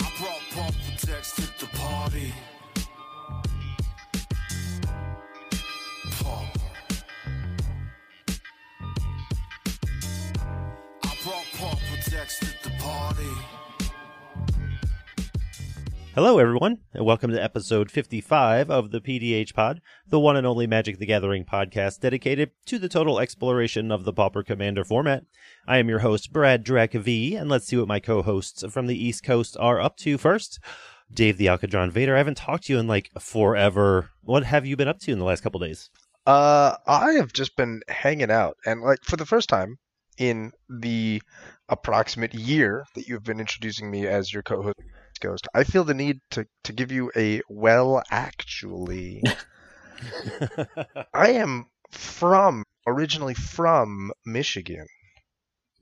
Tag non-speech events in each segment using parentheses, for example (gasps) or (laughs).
I brought bump protects to the party. Hello, everyone, and welcome to episode 55 of the PDH Pod, the one and only Magic the Gathering podcast dedicated to the total exploration of the Pauper Commander format. I am your host, Brad Drek V, and let's see what my co hosts from the East Coast are up to first. Dave the Alcadron Vader, I haven't talked to you in like forever. What have you been up to in the last couple days? Uh, I have just been hanging out, and like for the first time in the approximate year that you have been introducing me as your co-host, Ghost, I feel the need to to give you a well, actually. (laughs) I am from originally from Michigan,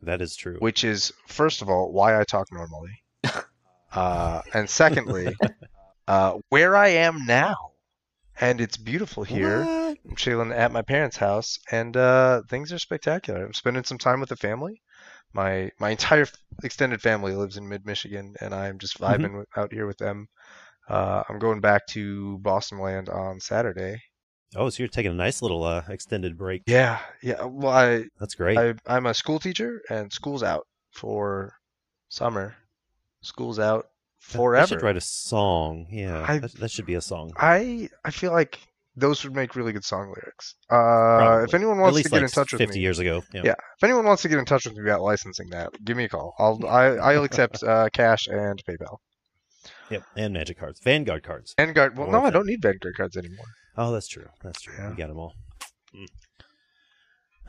that is true. which is first of all why I talk normally, (laughs) uh, and secondly, (laughs) uh, where I am now, and it's beautiful here. What? I'm chilling at my parents' house, and uh, things are spectacular. I'm spending some time with the family. My my entire extended family lives in mid Michigan, and I'm just Mhm. vibing with, out here with them. Uh, I'm going back to Boston Land on Saturday. Oh, so you're taking a nice little uh, extended break. Yeah, yeah. Well, I, That's great. I I'm a school teacher, and school's out for summer. School's out forever. I should write a song. Yeah, I- that, that should be a song. I I feel like those would make really good song lyrics. Uh, if anyone wants least to get like in touch with 50 me, years ago. Yeah. Yeah. if anyone wants to get in touch with me about licensing that, give me a call. I'll I, I'll accept uh, cash and PayPal. Yep. And magic cards. Vanguard cards. Vanguard. Well, Or no, I don't need Vanguard cards anymore. Oh, that's true. That's true. Yeah. We got them all. Mm.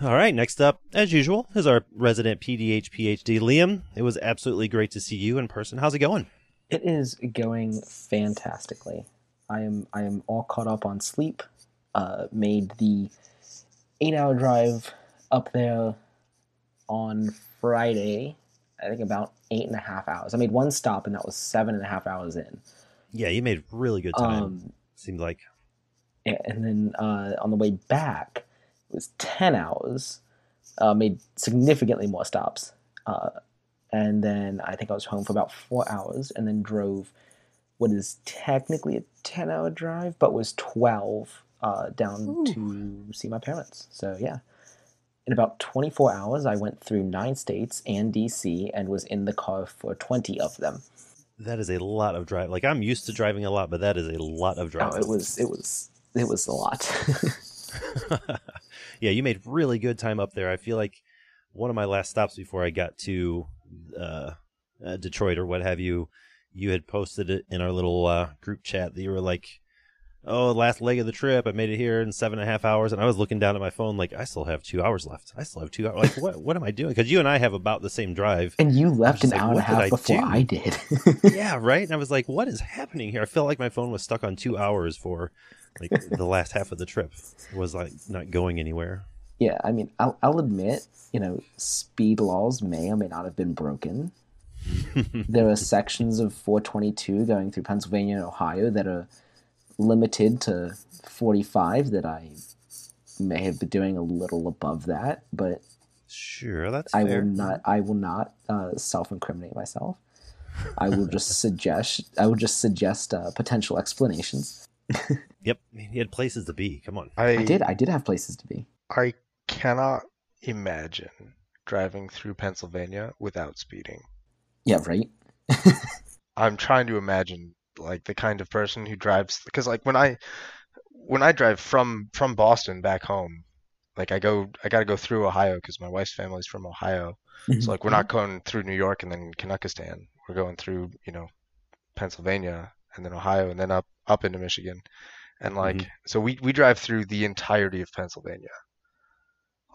All right. Next up, as usual, is our resident PDH PhD, Liam. It was absolutely great to see you in person. How's it going? It is going fantastically. I am I am all caught up on sleep. Uh, made the eight hour drive up there on Friday. I think about eight and a half hours. I made one stop and that was seven and a half hours in. Yeah, you made really good time. Um, Seemed like. and then uh, on the way back it was 10 hours uh, made significantly more stops uh, and then i think i was home for about four hours and then drove what is technically a 10 hour drive but was 12 uh, down to see my parents. So yeah. In about 24 hours i went through nine states and dc and was in the car for 20 of them. That is a lot of drive. Like I'm used to driving a lot, but that is a lot of oh, it was it was it was a lot. (laughs) (laughs) Yeah, you made really good time up there. I feel like one of my last stops before I got to uh, uh, Detroit or what have you, you had posted it in our little uh, group chat that you were like, "Oh, last leg of the trip, I made it here in seven and a half hours," and I was looking down at my phone like, "I still have two hours left. I still have two hours. Like, what? What am I doing?" Because you and I have about the same drive. and you left an like, hour and a half I before do? i did (laughs) yeah, right. And I was like, "What is happening here?" I felt like my phone was stuck on two hours for like the last half of the trip. It was like not going anywhere. Yeah, I mean, I'll, I'll admit, you know, speed laws may or may not have been broken. There are sections of 422 going through Pennsylvania and Ohio that are limited to 45 that I may have been doing a little above that, but Sure, that's I fair. will not. I will not uh, self-incriminate myself. I will (laughs) just suggest. I will just suggest uh, potential explanations. (laughs) Yep, he had places to be. Come on. I, I did. I did have places to be. I cannot imagine driving through Pennsylvania without speeding. Yeah, right. I'm trying to imagine like the kind of person who drives because like when I when I drive from from Boston back home, like I go I got to go through Ohio because my wife's family's from Ohio. So like we're not going through New York and then Canuckistan. We're going through, you know, Pennsylvania and then Ohio and then up up into Michigan. And like Mhm. so we we drive through the entirety of Pennsylvania.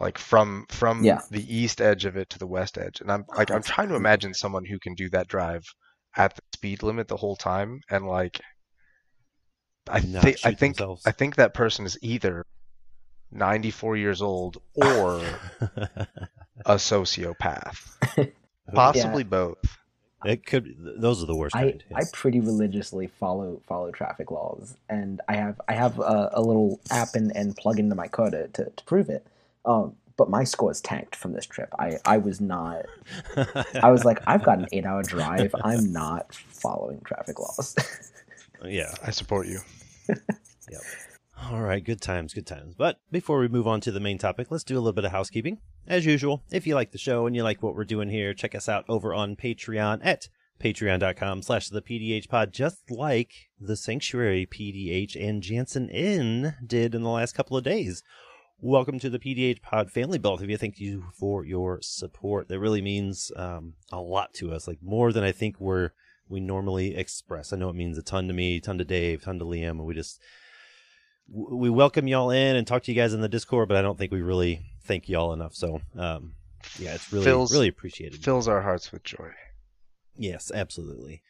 Like from from Yeah. the east edge of it to the west edge. And I'm like I'm trying to imagine someone who can do that drive at the speed limit the whole time and like I Not think I think themselves. I think that person is either 94 years old or (laughs) a sociopath. (laughs) Possibly both. it could. Those are the worst I, kind. I yes. pretty religiously follow follow traffic laws, and I have I have a, a little app and, and plug into my car to, to, to prove it. Um, but my score is tanked from this trip. I I was not. I was like, I've got an eight-hour drive. I'm not following traffic laws. (laughs) yeah. I support you. (laughs) yep. All right, good times, good times. But before we move on to the main topic, let's do a little bit of housekeeping. As usual, if you like the show and you like what we're doing here, check us out over on Patreon at patreon.com slash the PDH pod, just like the Sanctuary PDH and Jansen Inn did in the last couple of days. Welcome to the PDH pod family, both of you. Thank you for your support. That really means um, a lot to us, like more than I think we're we normally express. I know it means a ton to me, a ton to Dave, ton to Liam, and we just we welcome y'all in and talk to you guys in the Discord, but I don't think we really thank y'all enough. So, um, yeah, it's really Fills- really appreciated. Fills our hearts with joy. Yes, absolutely.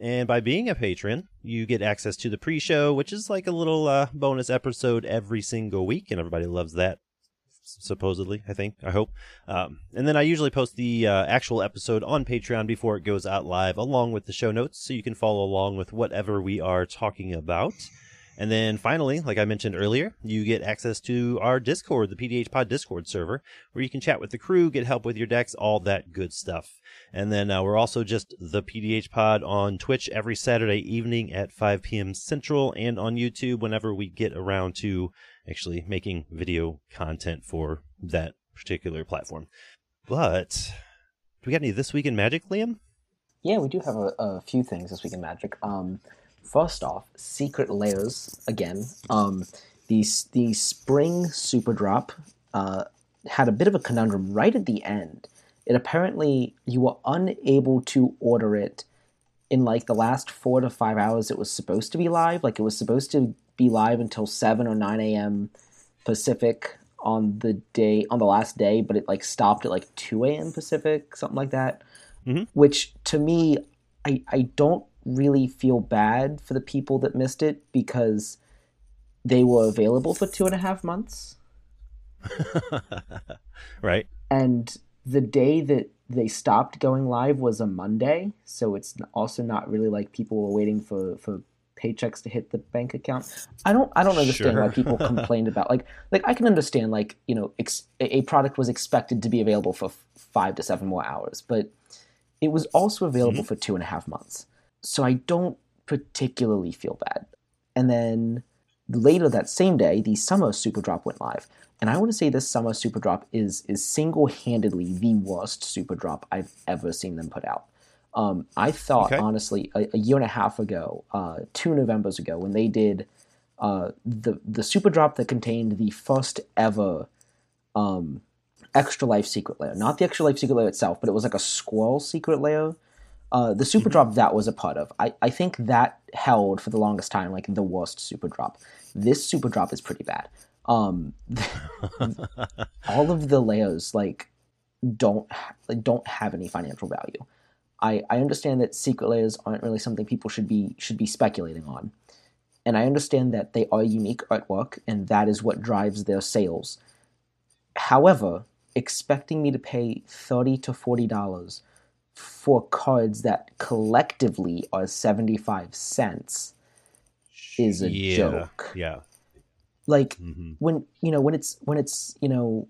And by being a patron, you get access to the pre-show, which is like a little uh, bonus episode every single week, and everybody loves that. Supposedly, I think, I hope. Um, and then I usually post the uh, actual episode on Patreon before it goes out live, along with the show notes, so you can follow along with whatever we are talking about. And then finally, like I mentioned earlier, you get access to our Discord, the PDH Pod Discord server, where you can chat with the crew, get help with your decks, all that good stuff. And then uh, we're also just the PDH Pod on Twitch every Saturday evening at 5 p.m. Central and on YouTube whenever we get around to actually making video content for that particular platform. But do we got any This Week in Magic, Liam? Yeah, we do have a, a few things this week in Magic. Um, first off, Secret Lairs again. Um, the the spring super drop uh, had a bit of a conundrum right at the end. It apparently you were unable to order it in like the last four to five hours. It was supposed to be live. Like it was supposed to be live until seven or nine a.m. Pacific on the day on the last day, but it like stopped at like two a.m. Pacific, something like that Mhm. which to me I, I don't really feel bad for the people that missed it because they were available for two and a half months. (laughs) Right. and the day that they stopped going live was a monday so it's also not really like people were waiting for for paychecks to hit the bank account. I don't i don't understand why people complained about like like i can understand like you know ex- a product was expected to be available for f- five to seven more hours but it was also available mm-hmm. for two and a half months so i don't particularly feel bad. And then later that same day the summer super drop went live. And i want to say this summer super drop is is single-handedly the worst super drop i've ever seen them put out. Um, i thought Okay. honestly a, a year and a half ago uh, two novembers ago when they did uh, the the super drop that contained the first ever um, extra life secret lair. Not the extra life secret lair itself but it was like a squirrel secret lair uh, the super drop that was a part of. I, I think that held for the longest time like the worst super drop. This super drop is pretty bad. Um, (laughs) all of the layers like don't like, don't have any financial value. I, I understand that secret lairs aren't really something people should be should be speculating on. And i understand that they are unique artwork and that is what drives their sales. However expecting me to pay 30 to 40 dollars for cards that collectively are 75 cents is a yeah. joke Yeah. like hmm when you know when it's when it's you know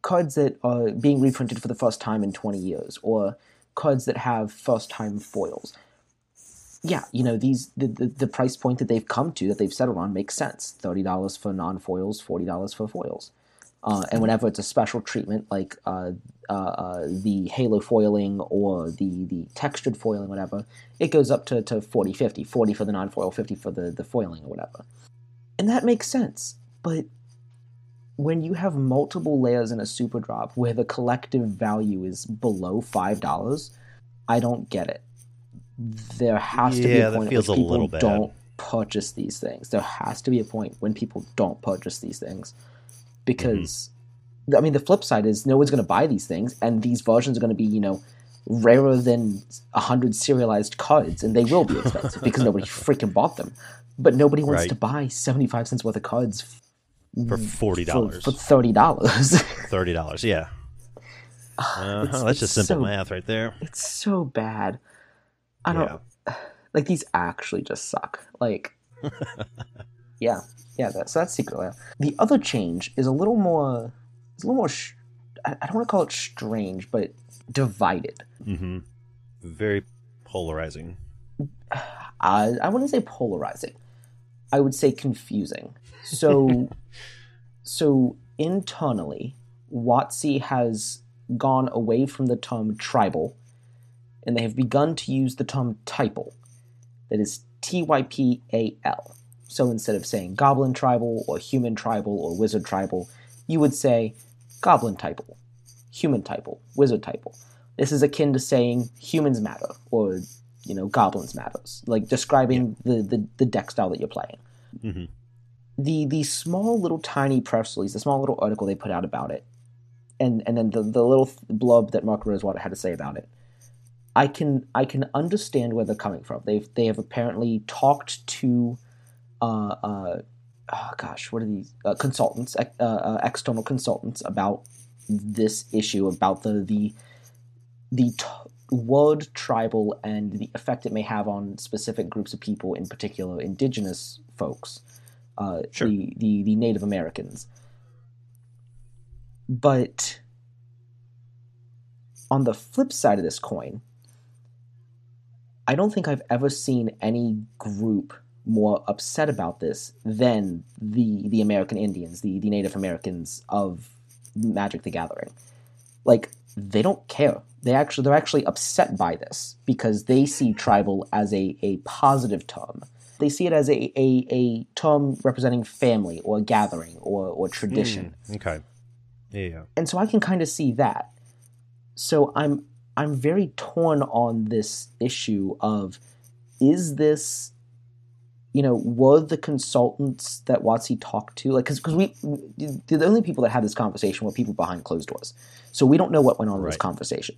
cards that are being reprinted for the first time in 20 years or cards that have first time foils yeah you know these the, the, the price point that they've come to that they've settled on makes sense $30 for non-foils $40 for foils uh, and whenever it's a special treatment like uh, uh, uh, the halo foiling or the, the textured foiling whatever it goes up to, to 40 50 40 for the non-foil 50 for the, the foiling or whatever and that makes sense. But when you have multiple layers in a super drop where the collective value is below five dollars, I don't get it. There has to be a point at feels which a people don't purchase these things. There has to be a point when people don't purchase these things because Mm-hmm. I mean the flip side is no one's going to buy these things, and these versions are going to be you know rarer than a hundred serialized cards, and they will be expensive because nobody (laughs) freaking bought them. But nobody wants Right. to buy seventy five cents worth of cards f- For forty dollars, for thirty dollars. (laughs) thirty dollars. Yeah. Uh-huh. It's- That's just simple so- math right there. it's so bad. I don't (sighs) like these. Actually, just suck. Like, (laughs) yeah, yeah. That, so that's secret lair. The other change is a little more it's a little more. Sh- I I don't want to call it strange, but divided. Mm-hmm. Very polarizing. (sighs) I I wouldn't say polarizing. I would say confusing. So, (laughs) so internally, WotC has gone away from the term tribal, and they have begun to use the term typal. That is T Y P A L. So instead of saying goblin tribal or human tribal or wizard tribal, you would say goblin typal, human typal, wizard typal. This is akin to saying humans matter or you know goblins matters, like describing the, the the deck style that you're playing. Mhm. The the small little tiny press release, the small little article they put out about it, and and then the, the little blurb that Mark Rosewater had to say about it. I can I can understand where they're coming from. They've they have apparently talked to, uh, uh, oh gosh, what are these uh, consultants, uh, uh, external consultants about this issue about the the the t- word tribal and the effect it may have on specific groups of people, in particular indigenous folks, uh, Sure. the, the the Native Americans. But on the flip side of this coin, I don't think I've ever seen any group more upset about this than the the American Indians, the, the Native Americans of Magic the Gathering. Like they don't care. They actually they're actually upset by this because they see tribal as a, a positive term. They see it as a, a, a term representing family or gathering or, or tradition Mm, okay. Yeah, yeah. and so I can kind of see that. So I'm I'm very torn on this issue of is this you know were the consultants that WotC talked to like because we the only people that had this conversation were people behind closed doors. So we don't know what went on in this conversation.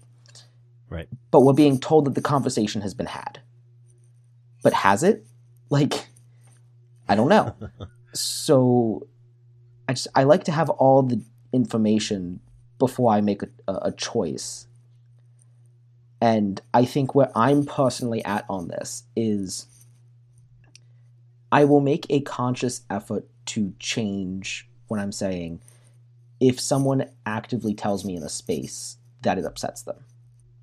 Right. but we're being told that the conversation has been had. But has it? Like I don't know. (laughs) So I just I like to have all the information before I make a, a choice. And I think where I'm personally at on this is I will make a conscious effort to change what I'm saying if someone actively tells me in a space that it upsets them.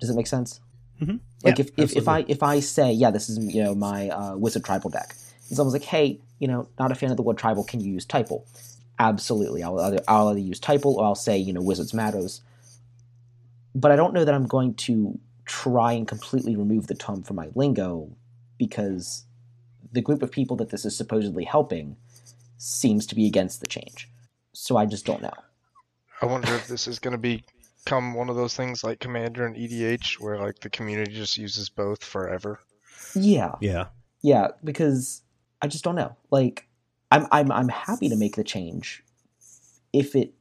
Does it make sense? Mhm. Like Yeah, if, if, if I if I say, yeah, this is you know my uh, wizard tribal deck, and someone's like, hey, you know, not a fan of the word tribal, can you use typal? Absolutely, I'll either I'll either use typal or I'll say you know wizards matters. But I don't know that I'm going to try and completely remove the term from my lingo because the group of people that this is supposedly helping seems to be against the change. So I just don't know. I wonder if this is going to become one of those things like Commander and EDH, where like the community just uses both forever. Yeah, Yeah. yeah, because I just don't know. Like, I'm I'm I'm happy to make the change if it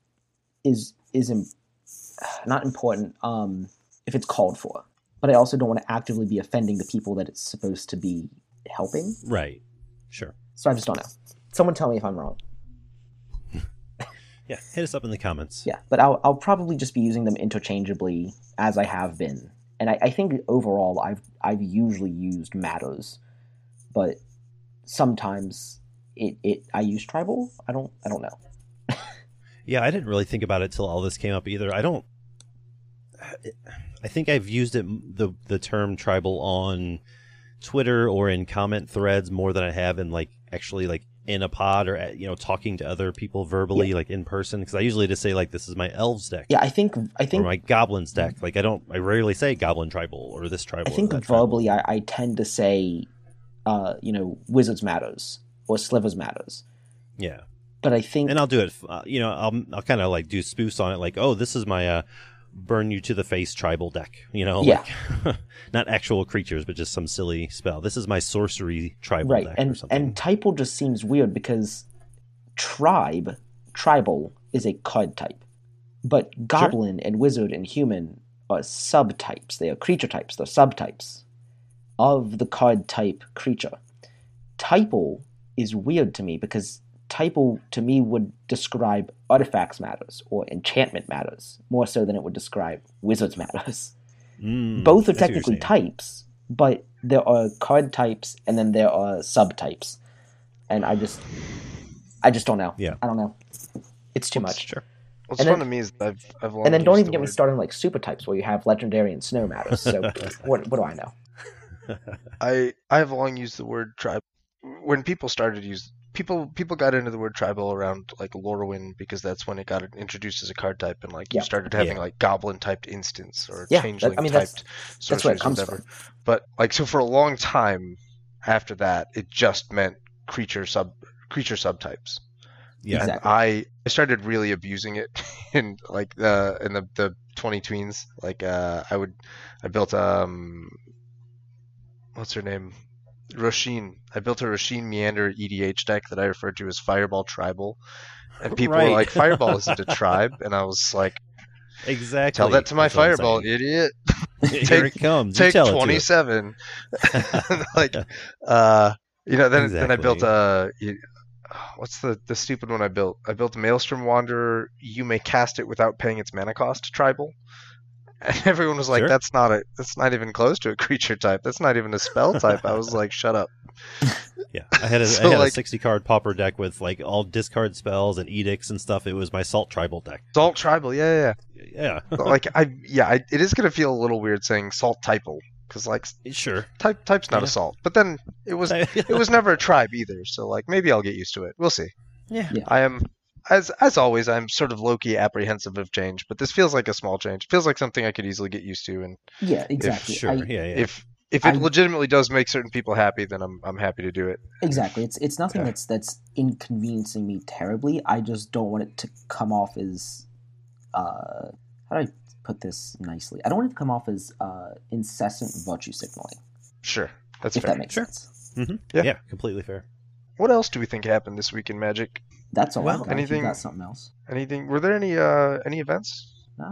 is is im- (sighs) not important. Um, if it's called for, but I also don't want to actively be offending the people that it's supposed to be helping. Right. Sure. So I just don't know. Someone tell me if I'm wrong. (laughs) Yeah. Hit us up in the comments. Yeah, but I'll I'll probably just be using them interchangeably as I have been, and I, I think overall I've I've usually used matters, but sometimes it, it I use tribal. I don't I don't know. (laughs) Yeah, I didn't really think about it till all this came up either. I don't. I think I've used it the the term tribal on Twitter or in comment threads more than I have in like actually like in a pod or at, you know talking to other people verbally like in person because I usually just say like this is my elves deck Yeah, I think I or think my goblins deck. Like I don't I rarely say goblin tribal or this tribal. I think verbally I, I tend to say, uh, you know, wizards matters or slivers matters, Yeah. but I think and I'll do it. Uh, you know, I'll I'll kind of like do spoofs on it, like, oh, this is my uh, burn you to the face tribal deck. You know, Yeah. like, (laughs) not actual creatures, but just some silly spell. This is my sorcery tribal right deck or and something. and typal just seems weird because tribe tribal is a card type but goblin and wizard and human are subtypes they are creature types they're subtypes of the card type creature typal is weird to me because typal to me would describe artifacts matters or enchantment matters more so than it would describe wizards (laughs) matters Mm, both are I see what you're technically types, but there are card types and then there are subtypes, and I just, I just don't know. Yeah. I don't know. It's too much. Sure. What's And fun then- to me is that I've I've And then don't even the get me started on like super types where you have legendary and snow matters. So (laughs) what what do I know? I I have long used the word tribe. When people started to use people people got into the word tribal around like Lorwyn because that's when it got introduced as a card type and like you Yeah. started having Yeah. like goblin typed instance or Yeah, that- changeling I mean, that's- typed That's where it sorcerers or comes whatever. from. But like so for a long time after that it just meant creature sub creature subtypes. Yeah. And Exactly. I I started really abusing it (laughs) in like the in the the 20 tweens. Like uh I would I built um what's her name? Rosheen. I built a Rosheen Meanderer EDH deck that I referred to as Fireball Tribal. And people Right. were like, Fireball isn't a (laughs) tribe and I was like, Exactly. Tell that to my That's Fireball, saying. idiot. (laughs) Here Take- it comes. You Take tell it to it. twenty seven. (laughs) like uh you know, then then I built a (sighs) what's the the stupid one I built? I built a Maelstrom Wanderer. You may cast it without paying its mana cost. Tribal, and everyone was like, Sure. "That's not a. That's not even close to a creature type. That's not even a spell (laughs) type." I was like, "Shut up." (laughs) Yeah, I had a, (laughs) So, I had like- a sixty card Pauper deck with like all discard spells and edicts and stuff. It was my salt tribal deck. Salt Tribal, yeah, yeah. Yeah, yeah. like I, yeah, I, it is gonna feel a little weird saying Salt Typal because like sure. type type's not Yeah. a salt, but then it was it was never a tribe either. So like maybe I'll get used to it. We'll see. yeah. I am, as as always, I'm sort of low key apprehensive of change, but this feels like a small change. It feels like something I could easily get used to, and Yeah, exactly. Sure. I- yeah, yeah. if if it I- legitimately does make certain people happy, then I'm I'm happy to do it. Exactly. It's it's nothing Yeah. that's that's inconveniencing me terribly. I just don't want it to come off as uh how do I put this nicely? I don't want it to come off as uh incessant virtue signaling, Sure, that's if fair. that makes Sure. sense. Yeah. yeah, completely fair. What else do we think happened this week in Magic? That's all Well, I got. Anything- you got something else. Anything? Were there any uh any events? I,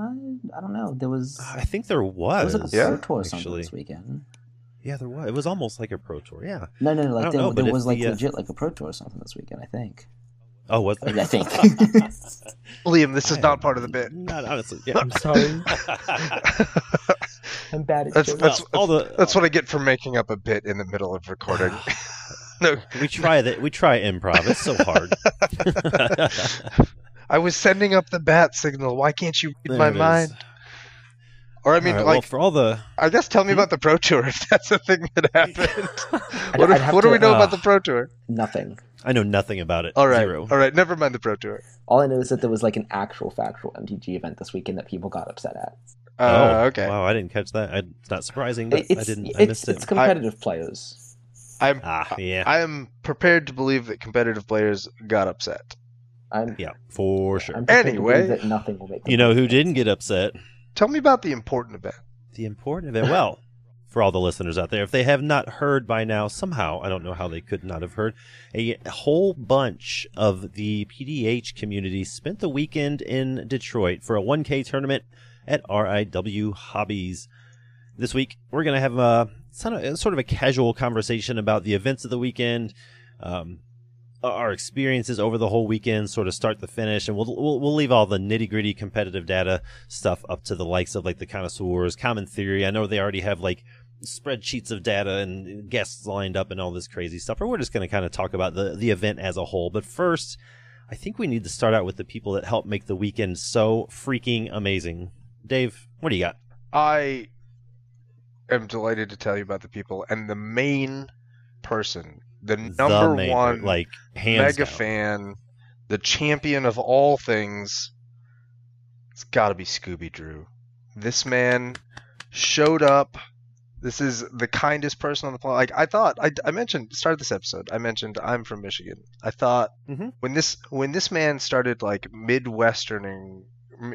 I don't know. There was I think there there was. was like a Yeah, pro tour or something actually. this weekend. Yeah, there was. It was almost like a pro tour. Yeah. No, no, no. Like don't there, know, there was like the, uh, legit like a pro tour or something this weekend. I think. Oh, was there? I think. (laughs) Liam, this is I not part of the bit. Not honestly. Yeah. I'm (laughs) sorry. I'm bad at That's jokes. that's Well, all the that's what I get for making up a bit in the middle of recording. (sighs) (laughs) no, we try that. We try improv. It's so hard. (laughs) I was sending up the bat signal. Why can't you read There my it is. mind? Or I mean, All right, like, well, for all the I guess tell me Hmm? about the Pro Tour (laughs) if that's a thing that (laughs) happened. I'd- what do, I'd have what do we know uh, about the Pro Tour? Nothing. I know nothing about it. All right, Zero. all right, never mind the Pro Tour. All I know is that there was like an actual factual MTG event this weekend that people got upset at. Uh, oh, okay. Wow, I didn't catch that. I, it's not surprising, but it's I didn't. I missed it. it's it. competitive players. I'm Ah, yeah, I am prepared to believe that competitive players got upset. I'm yeah, for sure. I'm Anyway. that nothing will make You know who didn't get upset? Tell me about the important event. The important event. Well, for all the listeners out there, if they have not heard by now, somehow I don't know how they could not have heard. A whole bunch of the PDH community spent the weekend in Detroit for a 1K tournament at RIW Hobbies. This week, we're going to have a of, sort of a casual conversation about the events of the weekend, um, our experiences over the whole weekend, sort of start to finish, and we'll we'll, we'll leave all the nitty gritty competitive data stuff up to the likes of like the connoisseurs, Common Theory. I know they already have like spreadsheets of data and guests lined up and all this crazy stuff. Or we're just going to kind of talk about the the event as a whole. But first, I think we need to start out with the people that helped make the weekend so freaking amazing. Dave, what do you got? I am delighted to tell you about the people and the main person, the number the main, one like mega down. fan, the champion of all things. It's got to be Scooby Drew. This man showed up. This is the kindest person on the planet. Like I thought, I, I mentioned started this episode. I mentioned I'm from Michigan. I thought Mhm. when this when this man started like midwesterning,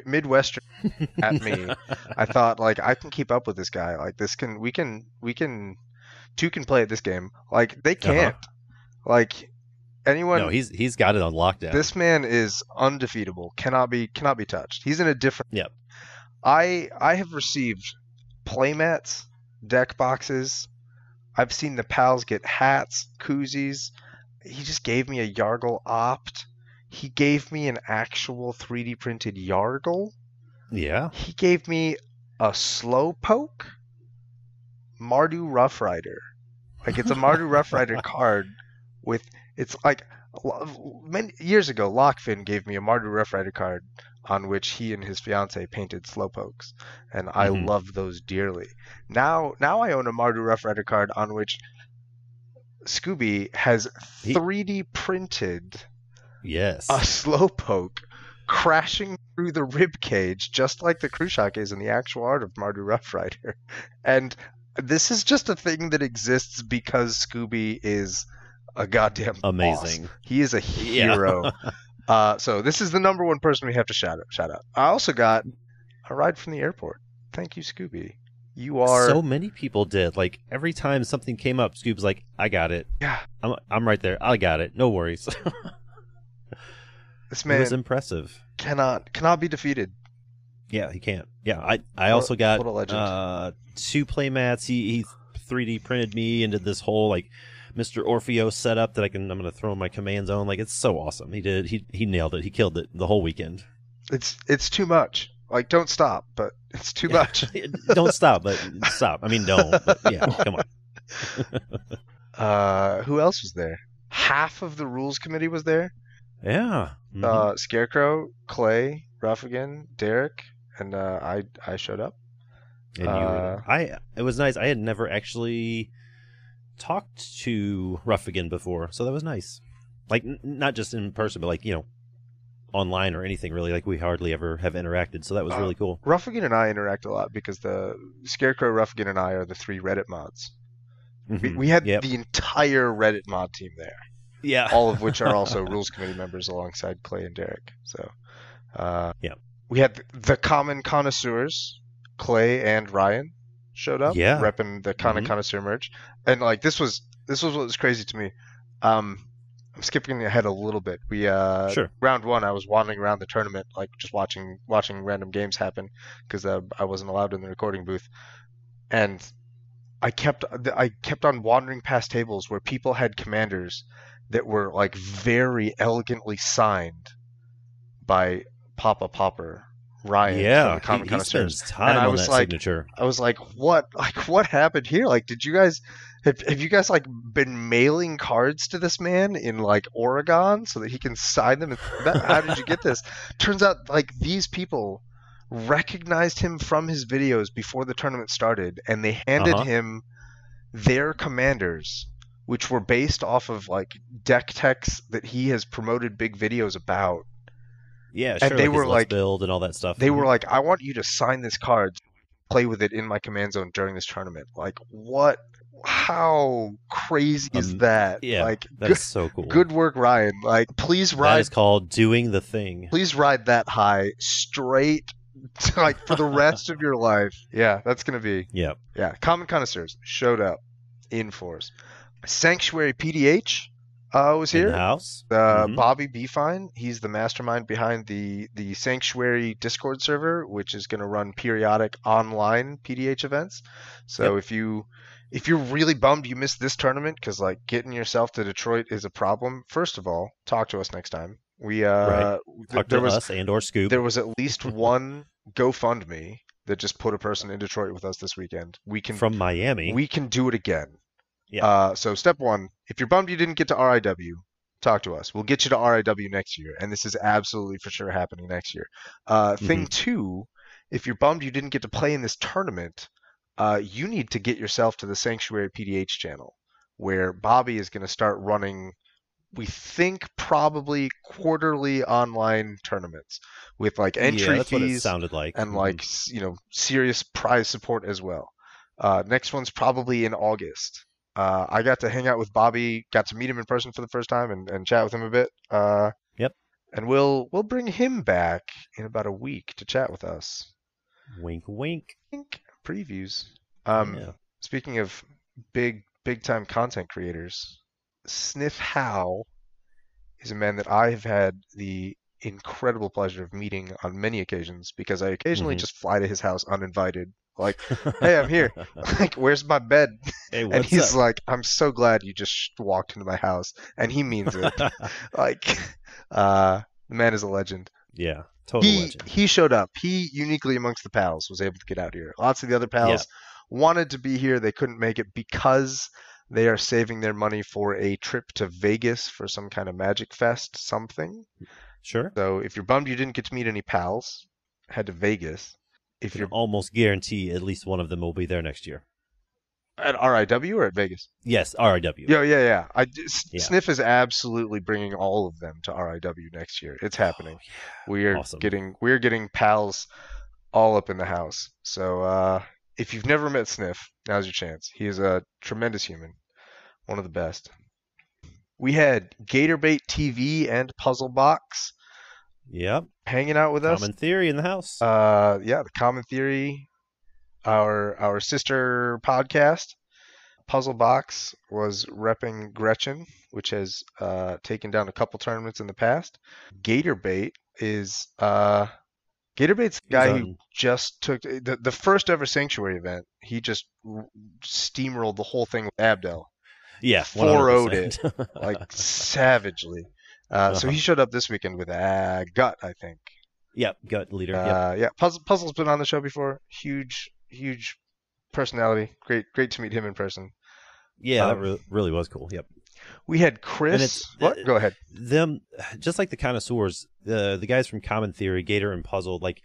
midwestern (laughs) at me, I thought like I can keep up with this guy. Like this can we can we can two can play at this game. Like they Uh-huh. can't. Like anyone no, he's he's got it on lockdown. this man is undefeatable. Cannot be cannot be touched. He's in a different. Yep. I I have received playmats, deck boxes. I've seen the pals get hats, koozies. He just gave me a Yargle opt. He gave me an actual 3D printed Yargle. yeah, He gave me a Slowpoke Mardu Rough Rider. Like it's a Mardu (laughs) Rough Rider card with it's like many years ago Lockfin gave me a Mardu Rough Rider card on which he and his fiance painted slowpokes, and I Mhm. loved those dearly. Now, now I own a Mardu Rough Rider card on which Scooby has He- 3D printed Yes. a slowpoke crashing through the rib cage, just like the Krushak is in the actual art of Mardu Rough Rider. (laughs) And this is just a thing that exists because Scooby is a goddamn boss. Amazing. He is a (laughs) Yeah. hero. (laughs) uh, so this is the number one person we have to shout out. Shout out. I also got a ride from the airport. Thank you, Scooby. You are So many people did. Like every time something came up, Scoob's like, "I got it. yeah. I'm I'm right there. I got it. No worries." This it man was impressive. cannot cannot be defeated. Yeah, he can't. Yeah, I I What- also got what a legend. uh two play mats. He he 3D printed me and did this whole like Mr. Orfeo setup that I can I'm gonna throw in my command zone. Like it's so awesome. He did he he nailed it. He killed it the whole weekend. It's it's too much. Like don't stop, but it's too Yeah. much. (laughs) don't stop, but stop. I mean don't. But yeah, (laughs) come on. Uh, who else was there? Half of the rules committee was there. Yeah. Mhm. Uh, Scarecrow, Clay, Ruffigan, Derek, and uh, I I showed up. And you, Uh, I it was nice. I had never actually talked to Ruffigan before, so that was nice. Like n- not just in person, but like you know, online or anything really. Like we hardly ever have interacted, so that was Uh, really cool. Ruffigan and I interact a lot because the Scarecrow, Ruffigan, and I are the three Reddit mods. We, Mhm. we had Yep. the entire Reddit mod team there, yeah, (laughs) all of which are also (laughs) rules committee members alongside Clay and Derek. So, uh, Yep. we had the common connoisseurs, Clay and Ryan showed up, Yeah. repping the common Mhm. connoisseur merch, and like this was this was what was crazy to me. Um, I'm skipping ahead a little bit. We uh, Sure. round one, I was wandering around the tournament, like just watching watching random games happen because uh, I wasn't allowed in the recording booth, and I kept I kept on wandering past tables where people had commanders that were like very elegantly signed by Papa Popper Ryan. yeah. he, he spends time I on was that like- signature. I was like, what? Like, what happened here? Like, did you guys have, have you guys like been mailing cards to this man in like Oregon so that he can sign them? How did you get this? (laughs) Turns out, like, these people recognized him from his videos before the tournament started, and they handed Uh-huh. him their commanders, which were based off of like deck techs that he has promoted big videos about. Yeah, and they like were like- build and all that stuff. They Mhm. were like, I want you to sign this card, play with it in my command zone during this tournament. Like, what? How crazy is Um, that? yeah, like, That's so cool. good, good work, Ryan. Like, please That ride, is called doing the thing. please ride that high straight, (laughs) like for the rest of your life. Yeah, that's gonna be. Yeah. Yeah, common connoisseurs showed up in force. Sanctuary PDH uh, was here. house. Uh, Mhm. Bobby Beefine, he's the mastermind behind the the Sanctuary Discord server, which is going to run periodic online PDH events. So if you if you're really bummed you missed this tournament because like getting yourself to Detroit is a problem, first of all, talk to us next time. We uh, Right. th- there to was us and or Scoop. there was at least (laughs) one GoFundMe that just put a person in Detroit with us this weekend. We can from Miami. we can do it again. Yeah. Uh, so step one, if you're bummed you didn't get to RIW, talk to us. We'll get you to RIW next year, and this is absolutely for sure happening next year. Uh, thing Mm-hmm. two, if you're bummed you didn't get to play in this tournament, uh, you need to get yourself to the Sanctuary PDH channel, where Bobby is going to start running. We think probably quarterly online tournaments with like entry yeah, that's what it fees sounded like. and Mhm. like you know serious prize support as well. Uh, next one's probably in August. Uh, I got to hang out with Bobby, got to meet him in person for the first time, and, and chat with him a bit. Uh, Yep. And we'll we'll bring him back in about a week to chat with us. wink, wink. Think previews. Um, yeah. Speaking of big big time content creators, Sniff How is a man that I have had the incredible pleasure of meeting on many occasions because I occasionally Mhm. just fly to his house uninvited. Like, (laughs) hey, I'm here. (laughs) like, where's my bed? (laughs) hey, and he's up? like, I'm so glad you just walked into my house, and he means it. like, uh, the man is a legend. yeah, total He legend. he showed up. He uniquely amongst the pals was able to get out here. Lots of the other pals wanted to be here. They couldn't make it because they are saving their money for a trip to Vegas for some kind of Magic Fest something. Sure. So if you're bummed you didn't get to meet any pals, head to Vegas. If Can you're almost guarantee at least one of them will be there next year. at RIW or at Vegas. Yes, RIW. Yeah, yeah, yeah. I S- Yeah. Sniff is absolutely bringing all of them to RIW next year. It's happening. We are Awesome. getting we're getting pals all up in the house. So uh, if you've never met Sniff, now's your chance. He is a tremendous human, one of the best. We had Gatorbait TV and Puzzle Box Yep. hanging out with us. Common theory in the house. Uh, yeah, the Common Theory, our our sister podcast, Puzzle Box was repping Gretchen, which has uh, taken down a couple tournaments in the past. Gatorbait is uh, Gatorbait's the guy who just took the the first ever Sanctuary event. He just r- steamrolled the whole thing with Abdel yeah, 4-0'd 100%. (laughs) like savagely. Uh, So he Uh-huh. showed up this weekend with uh, Gut, I think. yep, gut leader. yep. Uh, yeah, Puzzle Puzzle's been on the show before. Huge, huge personality. Great, great to meet him in person. Yeah, that um, re- really was cool. Yep. We had Chris. what? uh, Go ahead. them just like the connoisseurs the the guys from common theory gator and puzzle like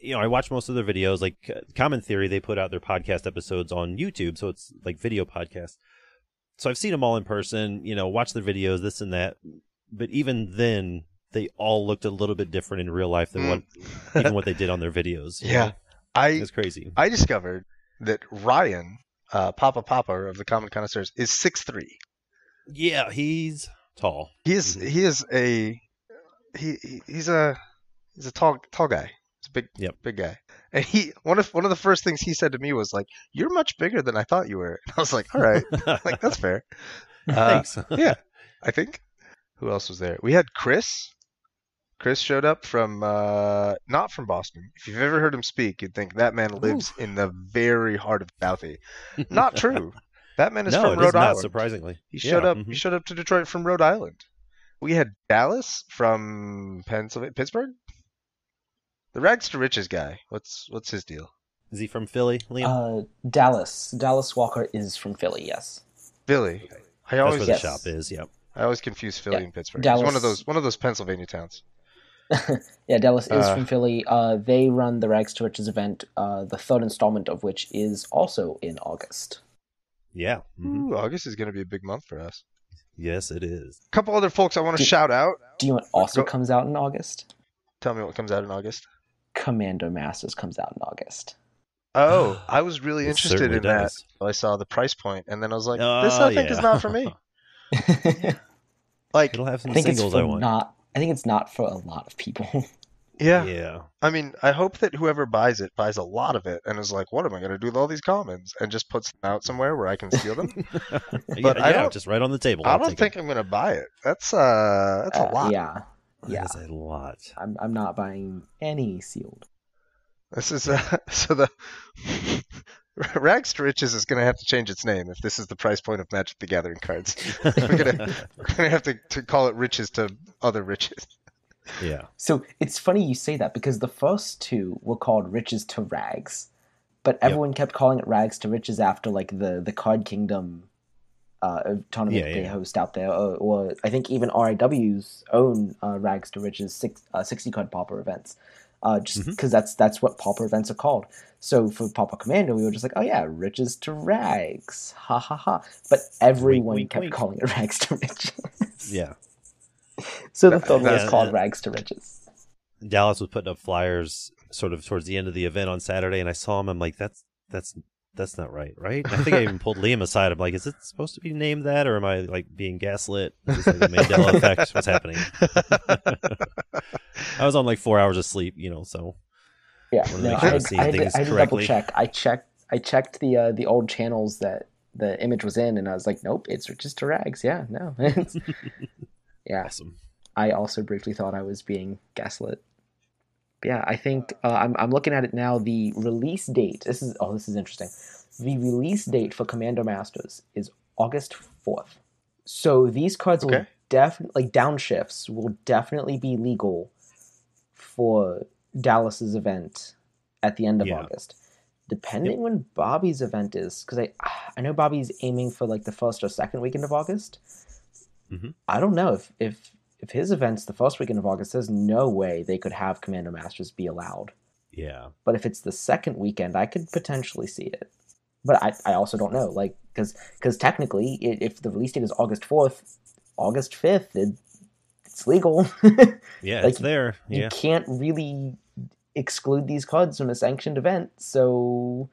you know i watch most of their videos like uh, common theory they put out their podcast episodes on youtube so it's like video podcasts so i've seen them all in person you know watch their videos this and that but even then they all looked a little bit different in real life than what even what they (laughs) did on their videos Mm. Yeah. I it's crazy I discovered that Ryan, uh, Papa Papa of the Common Connoisseurs, is six three. yeah he's tall He is Mhm. he is a he, he he's a he's a tall tall guy. He's a big Yep. big guy. And he one of one of the first things he said to me was like, "You're much bigger than I thought you were." (laughs) And I was like, "All right, (laughs) like that's fair." Uh, thanks yeah, I think. Who else was there? We had Chris. Chris showed up from uh, not from Boston. If you've ever heard him speak, you'd think that man lives in the very heart of Southie. (laughs) Not true. That man is no from it Rhode is not Island. surprisingly He showed Yeah, up. mhm. He showed up to Detroit from Rhode Island. We had Dallas from Pennsylvania, Pittsburgh. The rags to riches guy. What's what's his deal? is he from philly liam Uh, Dallas. Dallas Walker is from Philly. Yes. Philly. I always that's where the Yes. shop is yep I always confuse Philly Yeah, and Pittsburgh. It's one of those one of those Pennsylvania towns. (laughs) yeah, Dallas is Uh, from Philly. Uh, they run the Rags to Riches event, uh, the third installment of which is also in August. yeah mhm. Ooh, August is going to be a big month for us. yes it is A couple other folks I want to Do- shout out. Do you know what also Go- comes out in August? Tell me what comes out in August. Commander Masters comes out in August. Oh, (gasps) I was really interested certainly in that. I saw the price point, and then I was like, Oh, "This I think yeah. is not for me." (laughs) I (laughs) Like, It'll have some think it's for I want. not. I think it's not for a lot of people. (laughs) yeah, yeah. I mean, I hope that whoever buys it buys a lot of it and is like, "What am I going to do with all these commons?" and just puts them out somewhere where I can steal them. (laughs) but I yeah, don't- just right on the table. I I'll don't think it. I'm going to buy it. That's uh, that's a Uh, lot. Yeah, That yeah. is a lot. I'm. I'm not buying any sealed. This is uh, so the (laughs) Rags to Riches is going to have to change its name if this is the price point of Magic the Gathering cards. (laughs) We're gonna have to, to call it riches to other riches. yeah. So it's funny you say that because the first two were called Riches to Rags, but everyone kept calling it Rags to Riches after like the the Card Kingdom uh, tournament Yeah, they yeah. host out there, or, or I think even RIW's own uh, Rags to Riches six, uh, sixty card Pauper events. Uh, just because that's that's what Pauper events are called. So for Pauper Commander, we were just like, oh yeah, riches to rags, ha ha ha. But everyone wink, kept wink. calling it (laughs) rags to riches. Yeah. (laughs) so the one was Yeah, called rags to riches. Dallas was putting up flyers sort of towards the end of the event on Saturday, and I saw him. I'm like, that's that's that's not right, right? I think I even pulled (laughs) Liam aside. I'm like, is it supposed to be named that, or am I like being gaslit? Is this like the Mandela effect? What's happening? (laughs) I was on like four hours of sleep, you know, so Yeah, no, make I sure I'm had, I had, to, things I had to double check. I checked. I checked the uh, the old channels that the image was in, and I was like, nope, it's just to rags. Yeah, no. (laughs) It's- yeah, awesome. I also briefly thought I was being gaslit. But yeah, I think uh, I'm I'm looking at it now. The release date. This is oh, this is interesting. The release date for Commander Masters is August fourth. So these cards will definitely like downshifts will definitely be legal for Dallas's event at the end of Yeah. August. Depending when Bobby's event is, because I I know Bobby's aiming for like the first or second weekend of August. Mhm. I don't know if if if his event's the first weekend of August, there's no way they could have Commander Masters be allowed. Yeah. But if it's the second weekend, I could potentially see it. But I, I also don't know, like, because because technically, i if the release date is August fourth, August fifth, it, it's legal. (laughs) Yeah, Like, it's there. you can't really exclude these cards from a sanctioned event. So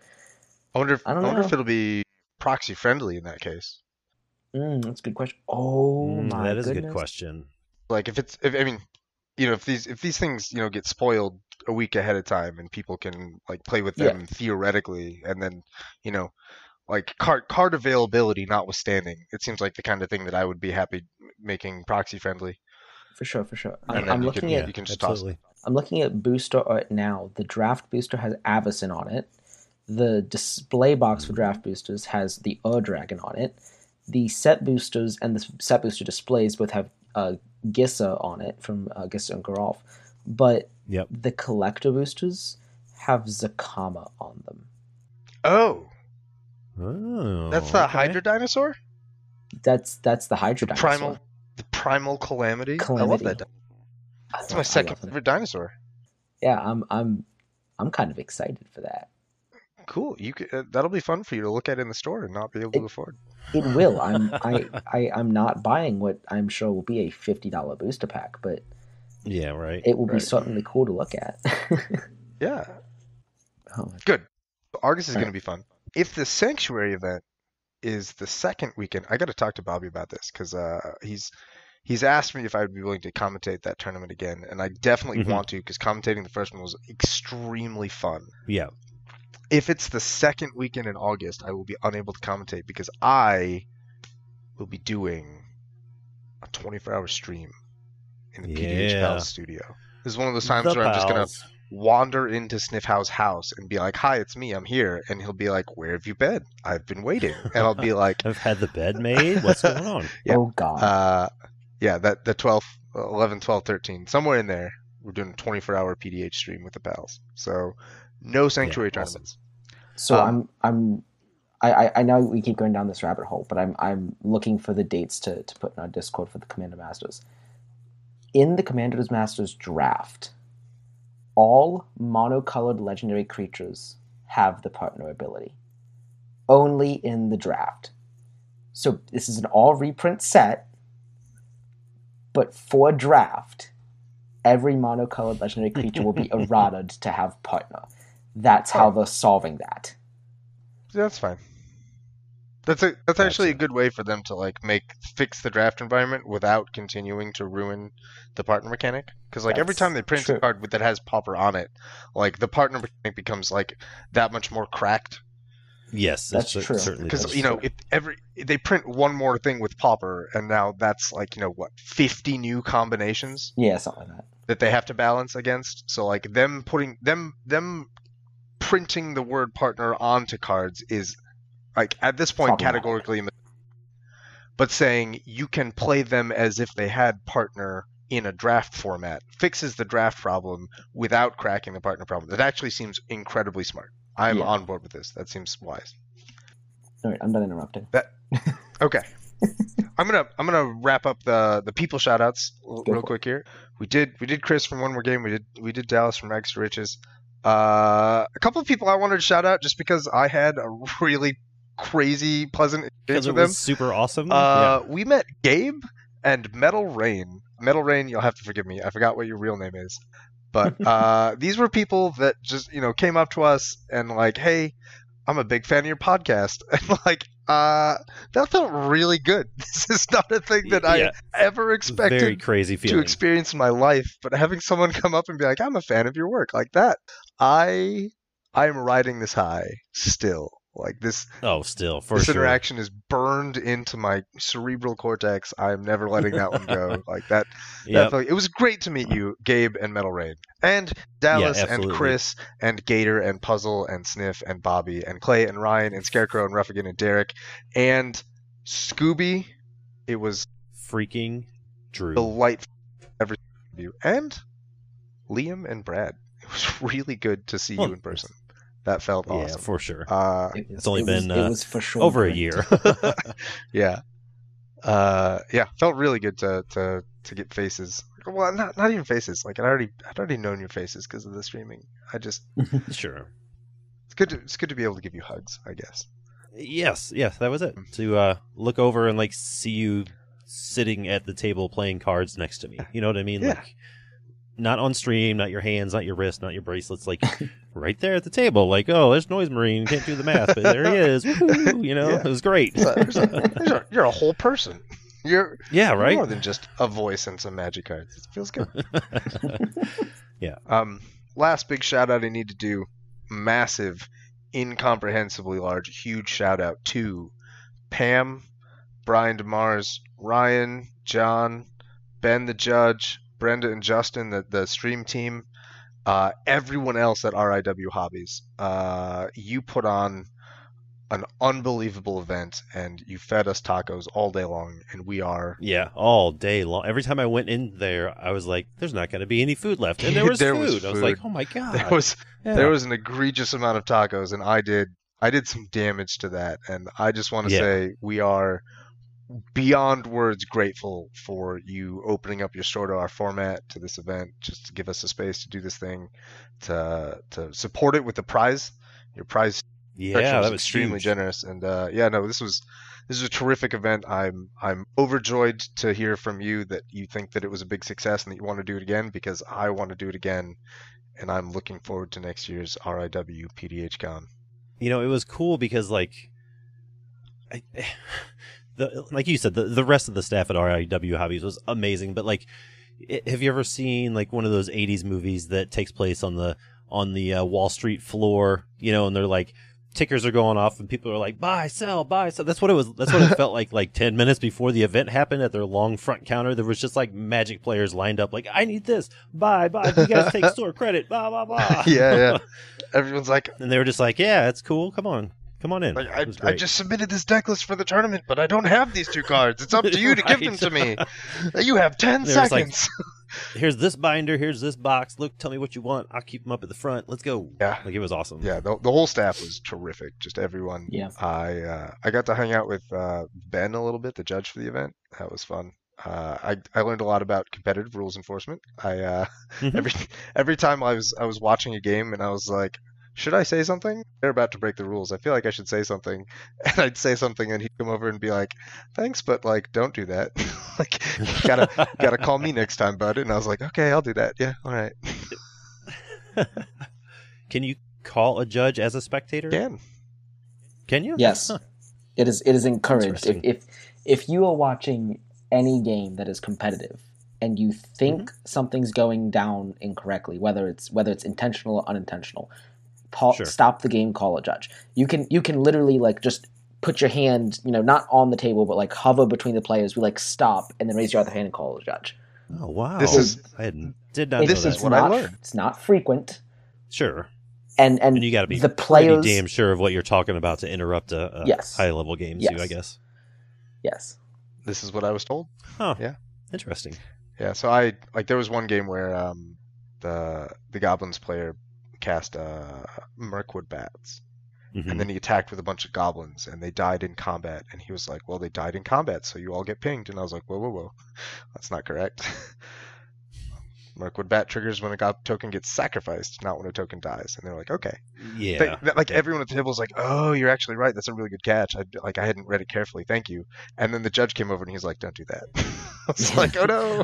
I wonder if I I, don't wonder know. if it'll be proxy friendly in that case. mm, that's a good question. Oh Mm, my that is a good question. Like if it's if I mean, you know, if these if these things you know get spoiled a week ahead of time and people can like play with Yeah. them theoretically, and then you know, like card card availability notwithstanding, it seems like the kind of thing that I would be happy making proxy friendly. For sure, for sure. And I'm, I'm looking can- at you can just toss absolutely. I'm looking at booster art now. The draft booster has Avacyn on it. The display box for draft boosters has the Ur Dragon on it. The set boosters and the set booster displays both have uh, Gisa on it from uh, Gisa and Geralf. But Yep. the collector boosters have Zacama on them. Oh, Oh, that's the okay. Hydra dinosaur, That's that's the Hydra the dinosaur. primal, the primal calamity. I love that. di- That's my second favorite dinosaur. Yeah, I'm I'm I'm kind of excited for that. Cool. You could, uh, that'll be fun for you to look at in the store and not be able to afford. It will. (laughs) I'm I, I I'm not buying what I'm sure will be a fifty dollar booster pack, but Yeah, right. it will be certainly cool to look at. (laughs) Yeah. oh, Good. Argus is All going to be fun. If the Sanctuary event is the second weekend, I got to talk to Bobby about this because uh, he's he's asked me if I would be willing to commentate that tournament again, and I definitely Mhm. want to because commentating the first one was extremely fun. yeah. If it's the second weekend in August, I will be unable to commentate because I will be doing a 24-hour stream in the PDH Yeah. Pals studio. This is one of those times The where I'm just gonna wander into Sniffhouse house and be like, "Hi, it's me. I'm here." And he'll be like, "Where have you been? I've been waiting." And I'll be (laughs) like, I've had the bed made. What's going on? (laughs) Yeah. oh god. uh, "Yeah, that the 12, 11, 12, 13, somewhere in there. We're doing a 24-hour PDH stream with the pals. So no sanctuary Yeah, awesome. so um, I'm I'm I, I, I know we keep going down this rabbit hole, but I'm I'm looking for the dates to, to put in our Discord for the Commander Masters. In the Commander's Masters draft, all monocolored legendary creatures have the partner ability. Only in the draft. So this is an all reprint set, but for draft, every monocolored legendary creature will be (laughs) errataed to have partner. That's how Oh. they're solving that. Yeah, That's fine. That's a that's actually a good way for them to like make fix the draft environment without continuing to ruin the partner mechanic. Because like every time they print true. a card that has popper on it, like the partner mechanic becomes like that much more cracked. Yes, That's cer- true. Certainly Because you know if every they print one more thing with popper, and now that's like you know what fifty new combinations Yeah, something like that. that they have to balance against. So like them putting them them printing the word partner onto cards is like at this point categorically but saying you can play them as if they had partner in a draft format fixes the draft problem without cracking the partner problem. That actually seems incredibly smart. I'm Yeah. on board with this. That seems wise. All right, I'm done interrupting. That Okay. (laughs) I'm gonna I'm gonna wrap up the the people shout outs Go real for it. quick here. We did we did Chris from One More Game. We did we did Dallas from Rags to Riches. Uh, a couple of people I wanted to shout out just because I had a really crazy pleasant experience it with them. was super awesome. Uh, we met Gabe and Metal Rain. Metal Rain, you'll have to forgive me. I forgot what your real name is. But (laughs) uh, these were people that just, you know, came up to us and like, hey, I'm a big fan of your podcast. (laughs) And like, uh, that felt really good. (laughs) This is not a thing that I ever expected very crazy to experience in my life, but having someone come up and be like, "I'm a fan of your work," like that, I I'm riding this high still. Like this oh, still for this sure. interaction is burned into my cerebral cortex. I'm never letting that one go. (laughs) Like that. Yep. Definitely. It was great to meet you, Gabe and Metal Rain, and Dallas and. Chris and Gator and Puzzle and Sniff and Bobby and Clay and Ryan and Scarecrow and Ruffigan and Derek and Scooby. It was Freaking Drew. delightful every and Liam and Brad. It was (laughs) really good to see Well, you in person. That felt Yeah, awesome. for sure. Uh, It It's only it was- been, it uh, was for sure Over a year. (laughs) (laughs) yeah. uh, yeah, felt really good to to to get faces. Well, not not even faces. Like I already I'd already known your faces because of the streaming. I just Sure. it's good to it's good to be able to give you hugs. I guess. Yes, yes, that was it. Mm. To uh, look over and like see you sitting at the table playing cards next to me. You know what I mean? Yeah. Like not on stream, not your hands, not your wrist, not your bracelets, like (laughs) right there at the table. Like, oh, there's Noise Marine, You can't do the math, but there he (laughs) is. Woo-hoo, you know, Yeah. it was great. There's a- (laughs) there's a- you're a whole person. You're yeah, right. more than just a voice and some magic cards. It feels good. Yeah. Um, last big shout out I need to do massive, incomprehensibly large, huge shout out to Pam, Brian DeMars, Ryan, John, Ben the judge, Brenda and Justin, the, the stream team, uh, everyone else at RIW Hobbies. Uh, you put on an unbelievable event and you fed us tacos all day long, and we are Yeah, all day long. Every time I went in there, I was like, "There's not going to be any food left," and there (laughs) was There food. was I was like, "Oh my (laughs) god!" there was Yeah. there was an egregious amount of tacos and i did i did some damage to that and i just want to Yeah. say we are beyond words grateful for you opening up your store to our format to this event just to give us a space to do this thing to to support it with the prize. Your prize yeah, was that was extremely huge. generous and uh yeah no this was this is a terrific event. I'm i'm overjoyed to hear from you that you think that it was a big success and that you want to do it again because i want to do it again and i'm looking forward to next year's riw pdh con. You know, it was cool because like, I, the like you said, the the rest of the staff at RIW Hobbies was amazing. But like, have you ever seen like one of those '80s movies that takes place on the on the uh, Wall Street floor? You know, and they're like. Tickers are going off and people are like buy, sell, buy, sell. That's what it was. That's what it (laughs) felt like. Like ten minutes before the event happened, at their long front counter, there was just like magic players lined up. Like, I need this, buy, buy. You guys take (laughs) store credit, blah blah blah. yeah yeah (laughs) everyone's like And they were just like, "Yeah, it's cool. Come on, come on in." I, I just submitted this deck list for the tournament, but I don't have these two cards. It's up to you to give them to me. (laughs) You have 10 There was, like, seconds. (laughs) here's this binder, here's this box. Look, tell me what you want. I'll keep them up at the front. Let's go. Yeah. like it was awesome. yeah, the, the whole staff was terrific. Just everyone. Yeah. I uh, I got to hang out with uh, Ben a little bit, the judge for the event. That was fun. Uh, I I learned a lot about competitive rules enforcement. I uh, (laughs) Mhm. every every time I was I was watching a game and I was like, should I say something? They're about to break the rules. I feel like I should say something, (laughs) and I'd say something, and he'd come over and be like, thanks, but like don't do that. (laughs) like you gotta you gotta call me next time, bud. And I was like, okay, I'll do that. Yeah, all right. (laughs) Can you call a judge as a spectator? Can Can you? Yes, Huh. it is. It is encouraged. If, if if you are watching any game that is competitive and you think Mm-hmm. something's going down incorrectly, whether it's whether it's intentional or unintentional, pa- Sure. stop the game. Call a judge. You can you can literally like just put your hand, you know, not on the table, but like hover between the players. We like stop and then raise your other hand and call a judge. Oh wow. This is- I had, did not. This know is that. what I not, learned. It's not frequent, Sure. and and, And you got to be the players. pretty damn sure of what you're talking about to interrupt a, a Yes. high level game Yes. too. I guess. Yes. this is what I was told. Huh. Yeah. Interesting. Yeah, so I like there was one game where um the the goblins player cast uh Mirkwood bats Mhm. and then he attacked with a bunch of goblins and they died in combat and he was like, Well they died in combat, so you all get pinged and I was like, Whoa whoa whoa. (laughs) That's not correct. (laughs) Mirkwood bat triggers when a gob token gets sacrificed, not when a token dies. And they're like, Okay. yeah. They- that- like Yeah. everyone at the table was like, "Oh, you're actually right. That's a really good catch." I like I hadn't read it carefully. Thank you. And then the judge came over and he's like, "Don't do that." (laughs) I was like, "Oh no!"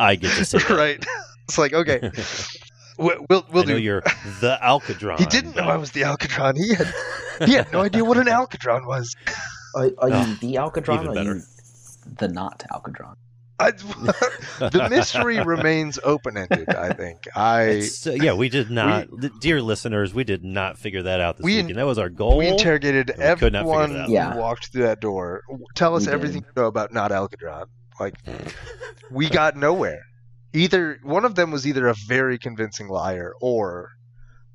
I get to say right. It's like, okay, we'll we'll, we'll I know do. you're (laughs) the Alcadron. He didn't know I was the Alcadron. He had he had no idea what an Alcadron was. (laughs) Are, are Oh, you the Alcadron or are better. you the not Alcadron? I, (laughs) the mystery remains open ended. I think I uh, yeah, we did not, th- dear listeners, we did not figure that out this We- weekend. That was our goal. we interrogated we could not figure it everyone who Yeah. walked through that door. Tell us We did. everything you know about not Alcadron. Like we got nowhere. Either one of them was either a very convincing liar or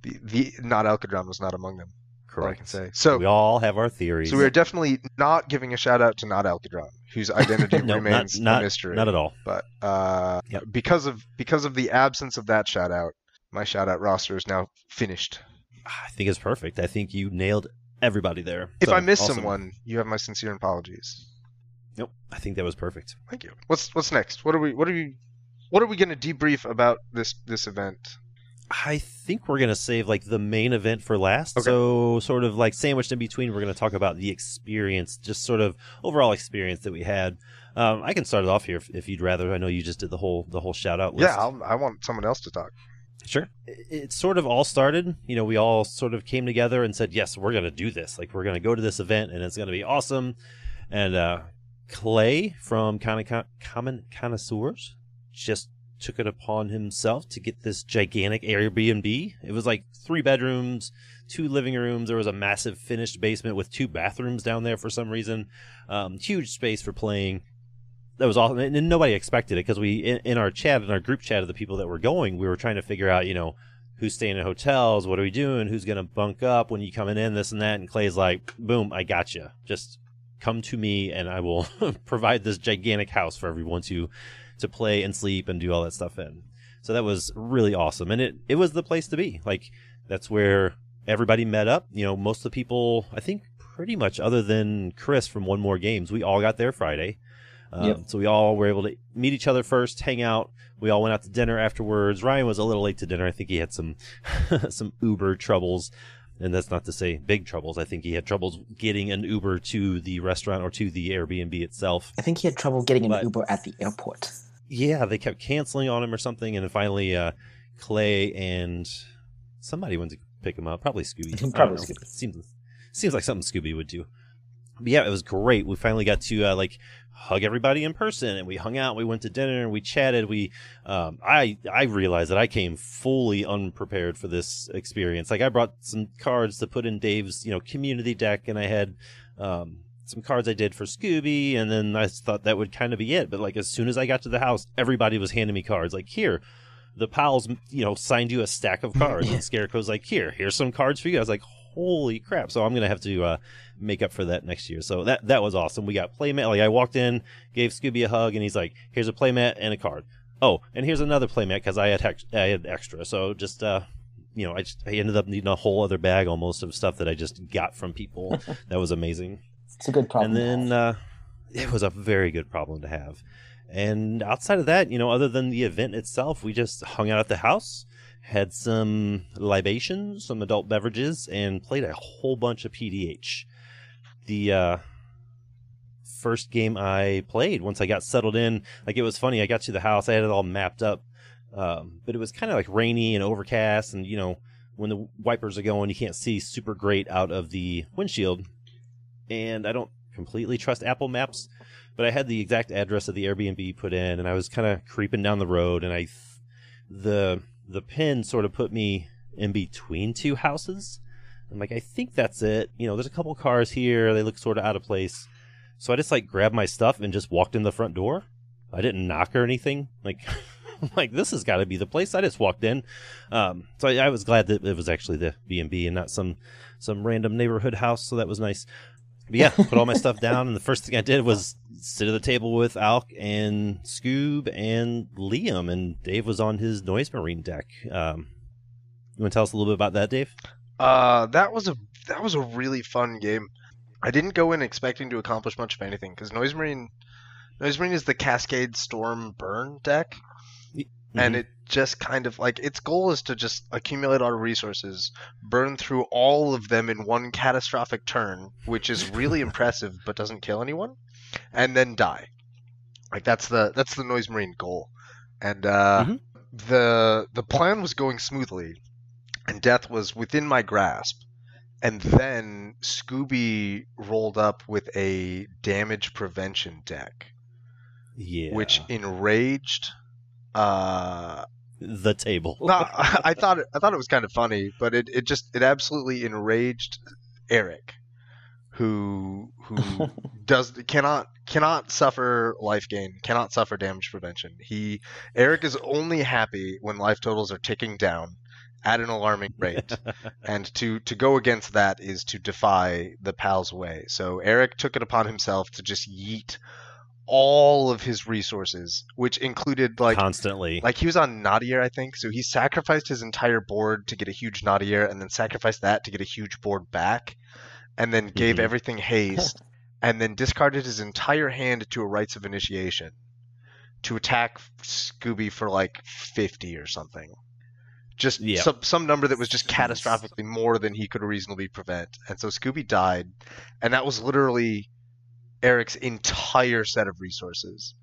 the, the not Alcatron was not among them. All I can Correct. say. So we all have our theories. So we are definitely not giving a shout out to not Alcadron, whose identity (laughs) no, remains not, not, a mystery. not at all. But uh, Yep. because of because of the absence of that shout out, my shout out roster is now finished. I think it's perfect. I think you nailed everybody there. If So, I miss awesome. someone, you have my sincere apologies. Nope, I think that was perfect. Thank you. What's what's next? What are we what are we what are we going to debrief about this this event? I think we're gonna save like the main event for last. Okay. So sort of like sandwiched in between, we're gonna talk about the experience, just sort of overall experience that we had. Um, I can start it off here if, if you'd rather. I know you just did the whole the whole shout out list. Yeah, I'll, I want someone else to talk. Sure. It, it sort of all started, you know, we all sort of came together and said, yes, we're going to do this. Like, we're going to go to this event and it's going to be awesome. And uh, Clay from Common Connoisseurs just took it upon himself to get this gigantic Airbnb. It was like three bedrooms, two living rooms. There was a massive finished basement with two bathrooms down there for some reason. Um, huge space for playing that was awesome, and nobody expected it because we in, in, our chat, in our group chat of the people that were going, we were trying to figure out, you know, who's staying in hotels, what are we doing, who's gonna bunk up when you coming in, this and that. And Clay's like, boom, I got you. Just come to me, and I will (laughs) provide this gigantic house for everyone to to play and sleep and do all that stuff in. So that was really awesome, and it it was the place to be. Like that's where everybody met up. You know, most of the people, I think, pretty much, other than Chris from One More Games, we all got there Friday. Um, Yep. So we all were able to meet each other first, hang out. We all went out to dinner afterwards. Ryan was a little late to dinner. I think he had some (laughs) some Uber troubles, and that's not to say big troubles. I think he had troubles getting an Uber to the restaurant or to the Airbnb itself. I think he had trouble getting an But- Uber at the airport. Yeah, they kept canceling on him or something, and then finally, uh, Clay and somebody went to pick him up. Probably Scooby. (laughs) Probably. Scooby. Seems seems like something Scooby would do. But yeah, it was great. We finally got to uh, like hug everybody in person, and we hung out. We went to dinner, and we chatted. We, um, I, I realized that I came fully unprepared for this experience. Like I brought some cards to put in Dave's, you know, community deck, and I had. Um, some cards I did for Scooby, and then I thought that would kind of be it. But like as soon as I got to the house, everybody was handing me cards. Like here, the pals, you know, signed you a stack of cards, (laughs) and Scarecrow's like, here, here's some cards for you. I was like, holy crap! So I'm gonna have to uh, make up for that next year. So that that was awesome. We got playmat. Like I walked in, gave Scooby a hug, and he's like, here's a playmat and a card. Oh, and here's another playmat because I had hex- I had extra. So just uh. You know, I just I ended up needing a whole other bag almost of stuff that I just got from people. (laughs) that was amazing It's a good problem. and then uh, it was a very good problem to have. And outside of that, you know, other than the event itself, we just hung out at the house, had some libations, some adult beverages, and played a whole bunch of PDH. The uh, first game I played, once I got settled in, like it was funny. I got to the house, I had it all mapped up, um, but it was kind of like rainy and overcast, and you know, when the wipers are going, you can't see super great out of the windshield and I don't completely trust Apple Maps, but I had the exact address of the Airbnb put in, and I was kind of creeping down the road, and I, th- the the pin sort of put me in between two houses. I'm like, I think that's it. You know, there's a couple cars here; they look sort of out of place. So I just like grabbed my stuff and just walked in the front door. I didn't knock or anything. Like, (laughs) like this has got to be the place. I just walked in. Um, so I, I was glad that it was actually the B and B and not some some random neighborhood house. So that was nice. Yeah, put all my stuff down, and the first thing I did was sit at the table with Alk and Scoob and Liam, and Dave was on his Noise Marine deck. Um, you want to tell us a little bit about that, Dave? Uh, that was a that was a really fun game. I didn't go in expecting to accomplish much of anything because Noise Marine, Noise Marine is the Cascade Storm Burn deck, and Mhm. it just kind of like its goal is to just accumulate our resources, burn through all of them in one catastrophic turn, which is really (laughs) impressive but doesn't kill anyone, and then die. Like that's the that's the Noise Marine goal, and uh, Mhm. the the plan was going smoothly, and death was within my grasp. And then Scooby rolled up with a damage prevention deck, yeah, which enraged uh the table. no, I, (laughs) I thought it, I thought it was kind of funny, but it, it just it absolutely enraged Eric, who who (laughs) does cannot cannot suffer life gain, cannot suffer damage prevention. He Eric is only happy when life totals are ticking down at an alarming rate, (laughs) and to to go against that is to defy the pals' way. So Eric took it upon himself to just yeet all of his resources, which included like constantly. like he was on Nadier, I think. So he sacrificed his entire board to get a huge Nadier, and then sacrificed that to get a huge board back, and then gave Mhm. everything haste, (laughs) and then discarded his entire hand to a rites of initiation to attack Scooby for like 50 or something. Just Yeah. some some number that was just catastrophically more than he could reasonably prevent. And so Scooby died, and that was literally Eric's entire set of resources.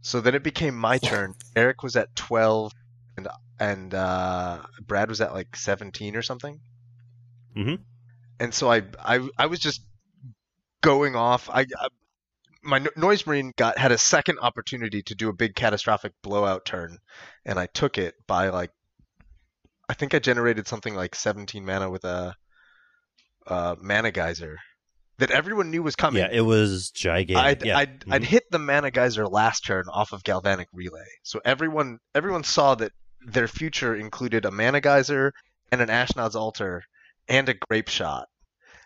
So then it became my turn. Eric was at 12 and and uh, Brad was at like 17 or something. Mhm. And so I I I was just going off. I, I my noise marine got had a second opportunity to do a big catastrophic blowout turn, and I took it by like I think I generated something like 17 mana with a uh, mana geyser that everyone knew was coming. Yeah, it was gigantic. I'd, yeah. I'd, I'd Mhm. hit the mana geyser last turn off of galvanic relay, so everyone everyone saw that their future included a mana geyser and an Ashnod's altar and a grape shot,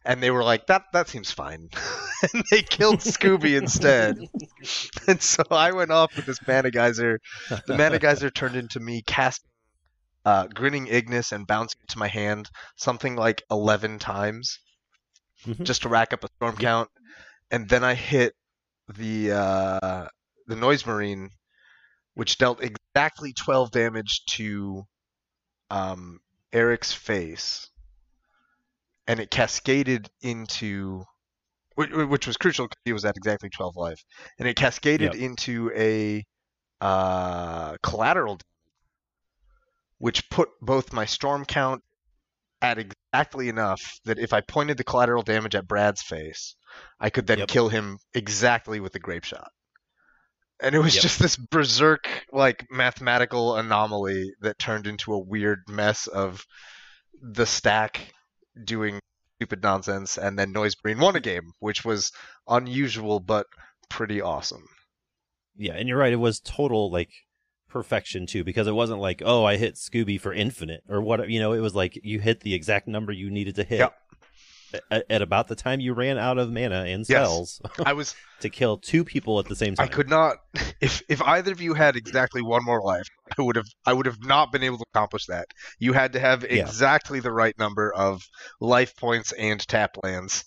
and they were like, "That that seems fine," (laughs) and they killed Scooby (laughs) instead. (laughs) And so I went off with this mana geyser. The mana geyser turned into me casting uh, grinning Ignus and bouncing it to my hand something like eleven times Mhm. just to rack up a storm count, and then I hit the uh, the noise marine, which dealt exactly twelve damage to um, Eric's face, and it cascaded into. Which, which was crucial because he was at exactly 12 life, and it cascaded Yep. into a uh, collateral, which put both my storm count at exactly enough that if I pointed the collateral damage at Brad's face, I could then Yep. kill him exactly with the grape shot. And it was Yep. just this berserk like mathematical anomaly that turned into a weird mess of the stack doing stupid nonsense and then Noise Marine won a game, which was unusual but pretty awesome. Yeah, and you're right. It was total like perfection too, because it wasn't like, oh, I hit Scooby for infinite or what. You know, it was like you hit the exact number you needed to hit Yep. at, at about the time you ran out of mana and Yes. spells I was (laughs) to kill two people at the same time. I could not if if either of you had exactly one more life, I would have I would have not been able to accomplish that. You had to have Yeah. exactly the right number of life points and tap lands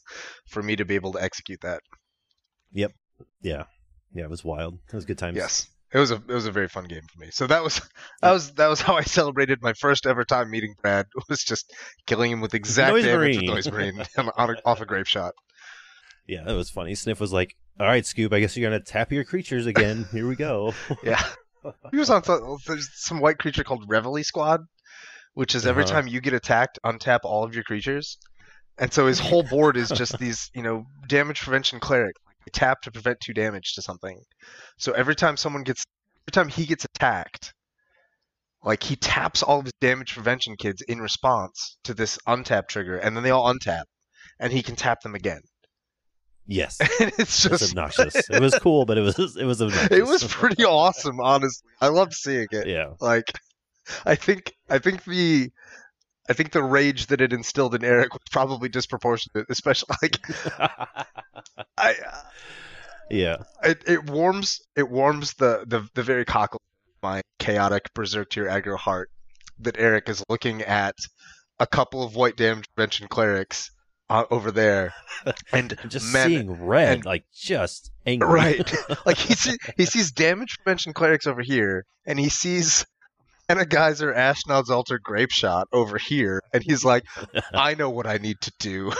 for me to be able to execute that. Yep. Yeah, yeah, it was wild. It was good times. Yes. It was a it was a very fun game for me. So that was (laughs) that was that was how I celebrated my first ever time meeting Brad. (laughs) Was just killing him with exact Noise damage Marine. Noise Marine (laughs) on, a, off a grape shot. yeah, that was funny. Sniff was like, "All right, Scoob, I guess you're gonna tap your creatures again. Here we go." Yeah. He was on some, there's some white creature called Reveille Squad, which is every Uh-huh. time you get attacked, untap all of your creatures. And so his whole board is just these, you know, damage prevention cleric. Tap to prevent two damage to something. So every time someone gets, every time he gets attacked, like he taps all of his damage prevention kids in response to this untap trigger, and then they all untap, and he can tap them again. yes, (laughs) And it's just, obnoxious. it was cool, but it was it was obnoxious. it was pretty awesome, honestly. I loved seeing it. yeah. like i think i think the i think the rage that it instilled in eric was probably disproportionate especially (laughs) like (laughs) i yeah. it, it warms it warms the the, the very cockle of my chaotic berserk tier aggro heart that eric is looking at a couple of white damage prevention clerics uh, over there (laughs) and just man, seeing red, and- like just angry. Right. like he see, he sees damage prevention clerics over here, and he sees Mana Geyser Ashnod's Altar Grape Shot over here, and he's like, (laughs) I know what I need to do.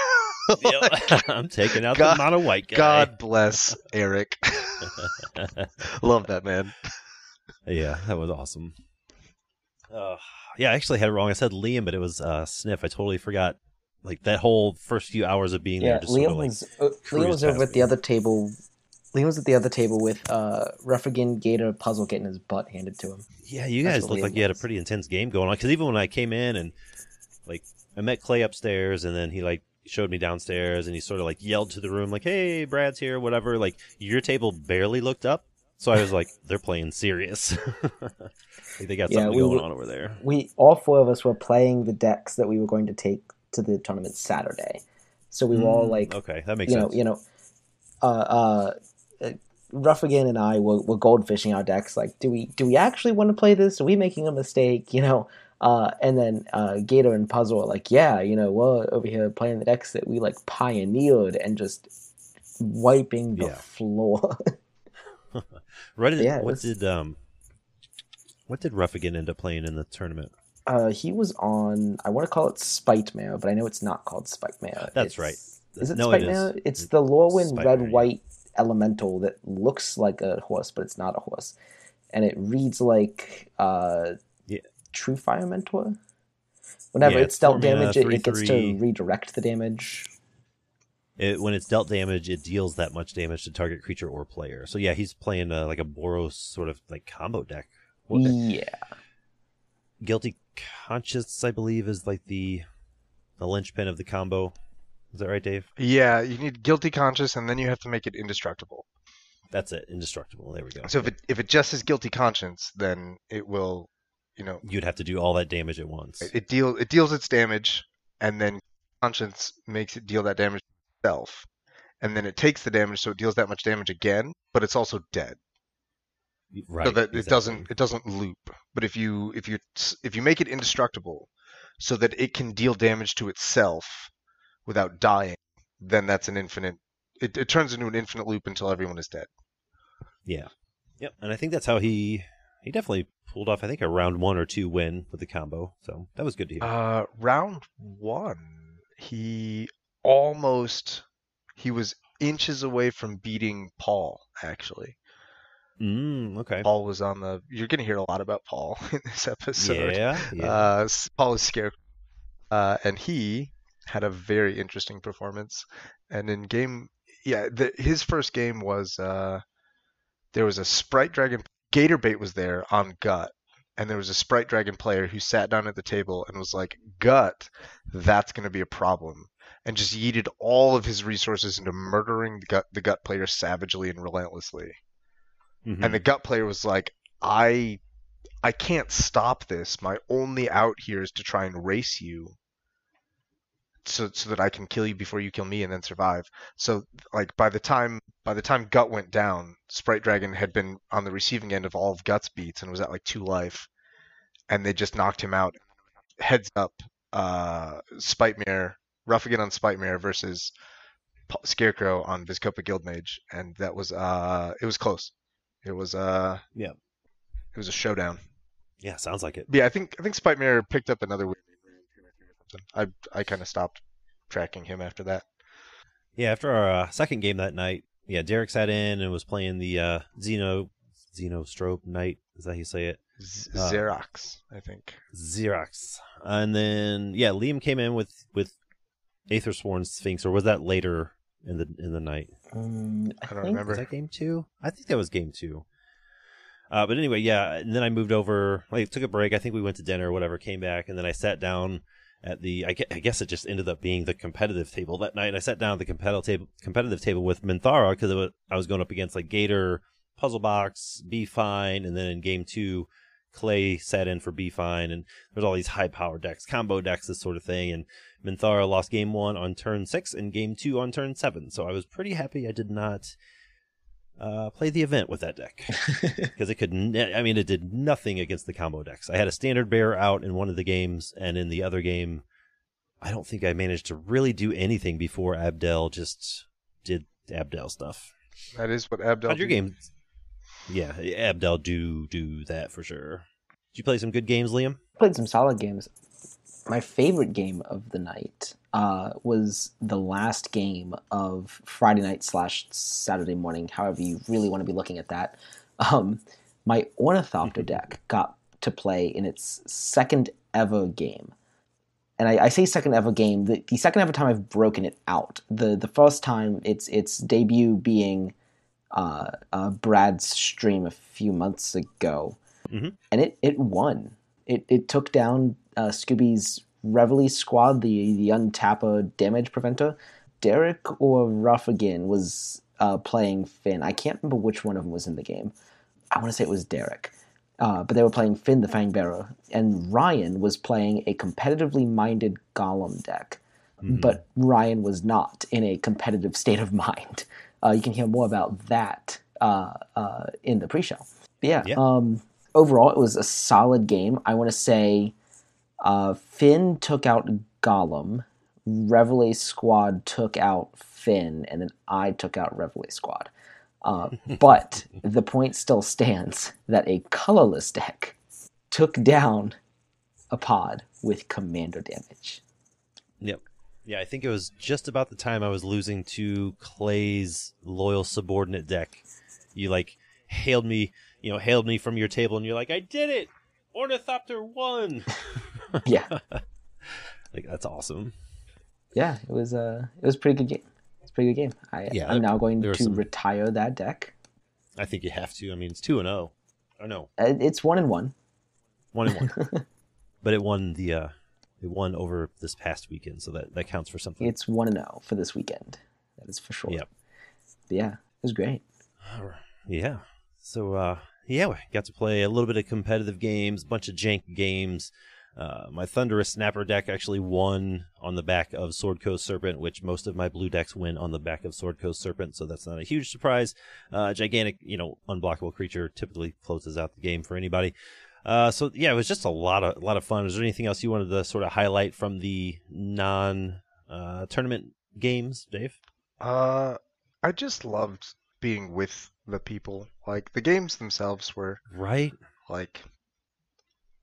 Yep. (laughs) (laughs) I'm taking out God- the mono white guy. God bless Eric. Love that man. yeah, that was awesome. Uh, yeah, I actually had it wrong. I said Liam, but it was uh, Sniff. I totally forgot. Like that whole first few hours of being Yeah, there, just sort Liam of like, was uh, Liam was over at the other table. Liam was at the other table with uh, Ruffigan Gator puzzle getting his butt handed to him. yeah, you guys looked Liam like you had a pretty intense game going on. Because even when I came in and like I met Clay upstairs, and then he like showed me downstairs, and he sort of like yelled to the room like, "Hey, Brad's here," whatever. Like your table barely looked up, so I was like, (laughs) "They're playing serious." (laughs) like they got Yeah, something we going were- on over there. We all four of us were playing the decks that we were going to take to the tournament Saturday. So we were all Mm, like, okay, that makes you know, sense. you know, uh, uh, Ruffigan and I were, were goldfishing our decks. Like, do we do we actually want to play this? Are we making a mistake? You know. Uh, and then uh, Gator and Puzzle are like, yeah, you know, we're over here playing the decks that we like pioneered and just wiping the Yeah. floor. (laughs) Right. Yeah, what was- did um, what did Ruffigan end up playing in the tournament? Uh, he was on. I want to call it Spite Mare, but I know it's not called Spite Mare. That's It's- right. Is it No, Spite it is. Mare? It's the Lorwyn red white elemental that looks like a horse, but it's not a horse, and it reads like uh, Yeah. True Fire Mentor. Whenever Yeah, it's it's dealt damage, it, it gets to redirect the damage. It, when it's dealt damage, it deals that much damage to target creature or player. So yeah, he's playing uh, like a Boros sort of like combo deck. Yeah, Guilty Conscience, I believe, is like the the linchpin of the combo. Is that right, Dave? Yeah, you need guilty conscience, and then you have to make it indestructible. That's it. Indestructible. There we go. So if it if it just is guilty conscience, then it will, you know, You'd have to do all that damage at once. it, it deal it deals its damage, and then conscience makes it deal that damage itself, and then it takes the damage, so it deals that much damage again, but it's also dead, right. so that it doesn't it doesn't loop. But if you if you if you make it indestructible, so that it can deal damage to itself without dying, then that's an infinite. It, it turns into an infinite loop until everyone is dead. Yeah. Yep. And I think that's how he he definitely pulled off. I think a round one or two win with the combo. So that was good to hear. Uh, round one, he almost he was inches away from beating Paul. Actually, mm, okay. Paul was on the. You're gonna hear a lot about Paul (laughs) in this episode. Yeah. Yeah. Uh, Paul is scared, uh, and he had a very interesting performance. And in game, yeah, the, his first game was uh, there was a Sprite Dragon. Gator Bait was there on Gut, and there was a Sprite Dragon player who sat down at the table and was like, "Gut, that's going to be a problem," and just yeeted all of his resources into murdering the Gut the Gut player savagely and relentlessly. Mhm. And the Gut player was like, "I I can't stop this. My only out here is to try and race you so so that I can kill you before you kill me and then survive. So like by the time by the time Gut went down, Sprite Dragon had been on the receiving end of all of Gut's beats and was at like two life. And they just knocked him out. Heads up, uh Spitemare, Ruffigan on Spitemare versus Scarecrow on Vizkopa Guildmage, and that was uh it was close. It was uh Yeah. It was a showdown. yeah. Sounds like it. Yeah, I think I think Spitemare picked up another win. I I kind of stopped tracking him after that. Yeah. After our uh, second game that night, yeah, Derek sat in and was playing the uh, Xeno Xenostrobe Knight. Is that how you say it? Z- Uh, Xerox, I think. Xerox. And then yeah, Liam came in with with Aethersworn Sphinx, or was that later in the in the night? Mm, I, I don't think remember. Was that game two? I think that was game two. Uh, but anyway, yeah. And then I moved over. Like, took a break. I think we went to dinner or whatever. Came back, and then I sat down at the. I, gue- I guess it just ended up being the competitive table that night. I sat down at the competitive table, competitive table with Minthara because I was going up against like Gator, Puzzle Box, Be Fine, and then in game two, Clay sat in for Be Fine, and there's all these high power decks, combo decks, this sort of thing. And Minthara lost game one on turn six and game two on turn seven. So I was pretty happy I did not uh, play the event with that deck (laughs) because it could. Ne- I mean, it did nothing against the combo decks. I had a standard bear out in one of the games, and in the other game, I don't think I managed to really do anything before Abdel just did Abdel stuff. That is what Abdel. How'd your game? Yeah, Abdel do do that for sure. Did you play some good games, Liam? played some solid games. My favorite game of the night uh, was the last game of Friday night slash Saturday morning, however you really want to be looking at that. Um, my Ornithopter (laughs) deck got to play in its second ever game. And I, I say second ever game, the, the second ever time I've broken it out. The the first time its its debut being uh, uh, Brad's stream a few months ago, Mhm. and it it won. It it took down uh, Scooby's Reveille squad, the the untapper damage preventer. Derek or Ruffigan was uh, playing Fynn. I can't remember which one of them was in the game. I want to say it was Derek. Uh, but they were playing Fynn the Fangbearer, and Ryan was playing a competitively minded Golem deck. But Ryan was not in a competitive state of (laughs) mind. Uh, you can hear more about that uh, uh, in the pre-show. But yeah, Yeah. Um, overall, it was a solid game. I want to say uh, Fynn took out Gollum. Reveille Squad took out Fynn, and then I took out Reveille Squad. Uh, (laughs) but the point still stands that a colorless deck took down a pod with commander damage. Yep. Yeah, I think it was just about the time I was losing to Clay's loyal subordinate deck. You like hailed me, you know, hailed me from your table, and you're like, "I did it! Ornithopter won!" (laughs) (laughs) Yeah, like that's awesome. yeah, it was a it was a pretty good game. It's a pretty good game. I, Yeah, I'm now going to some- retire that deck. I think you have to. I mean, it's two and zero. Oh no, Uh, It's one and one. one and one. (laughs) but it won the uh it won over this past weekend, so that that counts for something. It's one and zero for this weekend. That is for sure. Yep. But yeah, it was great. Yeah. So uh yeah, we got to play a little bit of competitive games, a bunch of jank games. Uh, my Thunderous Snapper deck actually won on the back of Sword Coast Serpent, which most of my blue decks win on the back of Sword Coast Serpent, so that's not a huge surprise. Uh, gigantic, you know, unblockable creature typically closes out the game for anybody. Uh, so yeah, it was just a lot of a lot of fun. Is there anything else you wanted to sort of highlight from the non uh, tournament games, Dave? Uh, I just loved being with the people. Like the games themselves were Right? like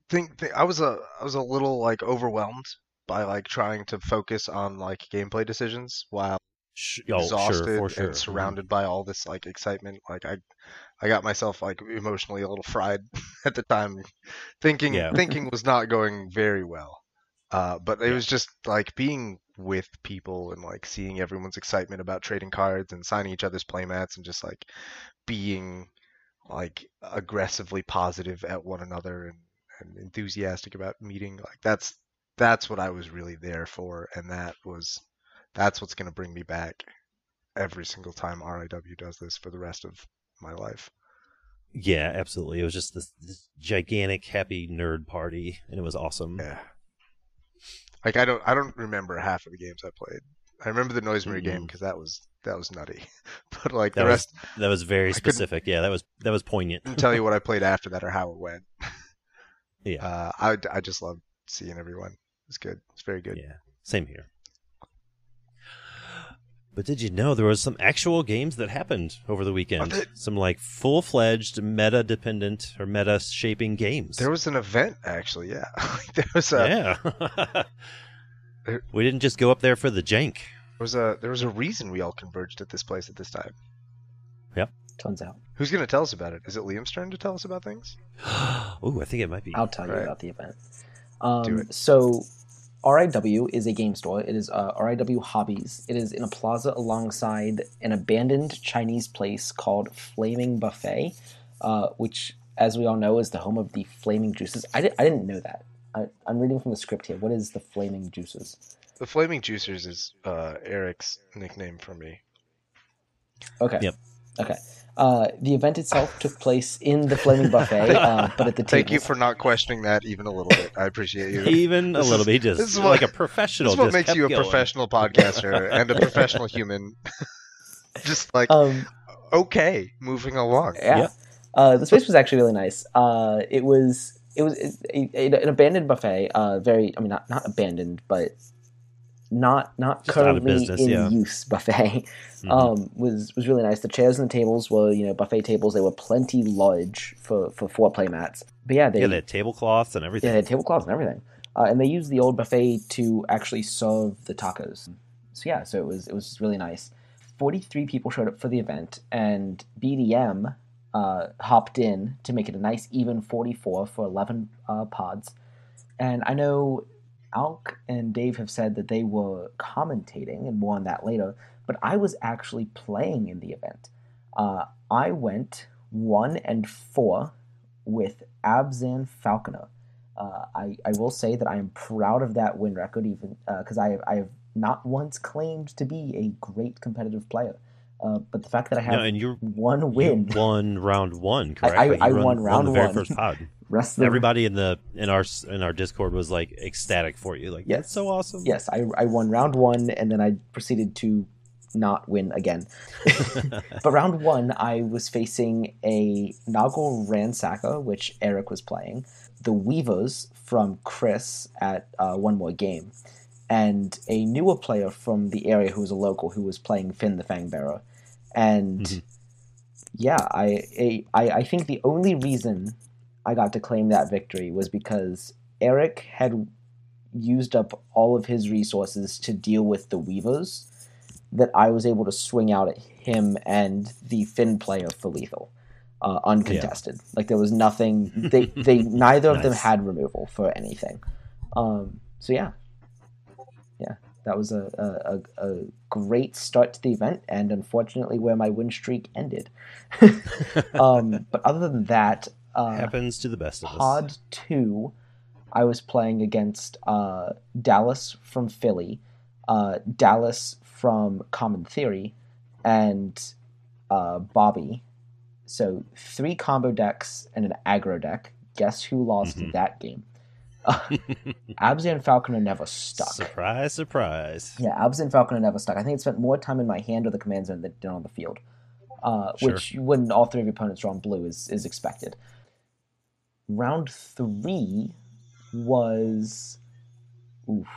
think, think I was a I was a little like overwhelmed by like trying to focus on like gameplay decisions while oh, exhausted sure, sure. and surrounded by all this like excitement. Like I, I got myself like emotionally a little fried (laughs) at the time, thinking Yeah. thinking (laughs) was not going very well. Uh, but it Yeah. was just like being with people and like seeing everyone's excitement about trading cards and signing each other's playmats and just like being like aggressively positive at one another and, and enthusiastic about meeting like that's that's what I was really there for and that was that's what's going to bring me back every single time RIW does this for the rest of my life. Yeah, absolutely. It was just this, this gigantic happy nerd party, and it was awesome. Yeah. Like I don't I don't remember half of the games I played. I remember the Noise Marine game Mm-mm. because that was that was nutty. (laughs) But like That the was rest that was very I specific. Yeah, that was that was poignant. tell you what I (laughs) played after that or how it went. (laughs) Yeah, Uh, I I just love seeing everyone. It's good. It's very good. yeah, same here. But did you know there was some actual games that happened over the weekend? Some like full fledged meta dependent or meta shaping games. There was an event actually. Yeah. (laughs) There was a yeah. (laughs) There- we didn't just go up there for the jank. there was a there was a reason we all converged at this place at this time. Turns out. Who's going to tell us about it? Is it Liam's turn to tell us about things? (gasps) oh, I think it might be. I'll tell you Right. about the event. Um, Do it. So, RIW is a game store. It is uh, RIW Hobbies. It is in a plaza alongside an abandoned Chinese place called Flaming Buffet, uh, which, as we all know, is the home of the Flaming Juices. I, di- I didn't know that. I, I'm reading from the script here. What is the Flaming Juices? The Flaming Juicers is uh, Eric's nickname for me. Okay. Yep. Okay. Uh, the event itself took place in the Flaming Buffet, (laughs) uh, but at the table. Thank you for not questioning that even a little bit. I appreciate you. Even a little bit, just this is like what- a professional. This is what just makes you a going. professional podcaster (laughs) and a professional human. (laughs) Just like Um, okay, moving along. Yeah. Yep. Uh, the space was actually really nice. Uh, it was it was a, a, an abandoned buffet. Uh, very, I mean, not not abandoned, but not not Just currently business, in yeah. use buffet. (laughs) Mhm. Um, was was really nice. The chairs and the tables were you know buffet tables. They were plenty large for for four play mats. But yeah, they yeah, they had tablecloths and yeah, everything. they had tablecloths and everything. Uh, and they used the old buffet to actually serve the tacos. So yeah, so it was it was really nice. Forty three people showed up for the event, and BDM uh, hopped in to make it a nice even forty four for eleven uh, pods. And I know Alk and Dave have said that they were commentating, and more on that later. But I was actually playing in the event. Uh, I went one and four with Abzan Falconer. Uh, I, I will say that I am proud of that win record, even because I have I have not once claimed to be a great competitive player. Uh, but the fact that I have No, and you're one win, You won round one, correct? (laughs) I- I run- won round the very one. first pod. (laughs) rest of the, Everybody in the in our in our Discord was like ecstatic for you. Like, Yes. that's so awesome. yes, I, I won round one, and then I proceeded to not win again. (laughs) (laughs) but round one, I was facing a Noggle Ransacker, which Eric was playing, the Weavers from Chris at uh, One More Game, and a newer player from the area who was a local who was playing Fynn the Fangbearer. And Mhm. yeah, I, I I think the only reason I got to claim that victory was because Eric had used up all of his resources to deal with the Weavers that I was able to swing out at him and the Fynn player for lethal. Uh, uncontested. Like there was nothing they they (laughs) neither of them had removal for anything. Um so yeah. Yeah. That was a, a, a, a great start to the event and unfortunately where my win streak ended. (laughs) um but other than that, uh Happens to the best of us. Pod 2, I was playing against uh, Dallas from Philly, uh, Dallas from Common Theory, and uh, Bobby. So three combo decks and an aggro deck. Guess who lost Mhm. that game? (laughs) Uh, Abzan Falconer never stuck. Surprise, surprise. Yeah, Abzan Falconer never stuck. I think it spent more time in my hand or the command zone than it did on the field. Uh, Sure. Which, when all three of your opponents are on blue, is, is expected. Round three was. Oof.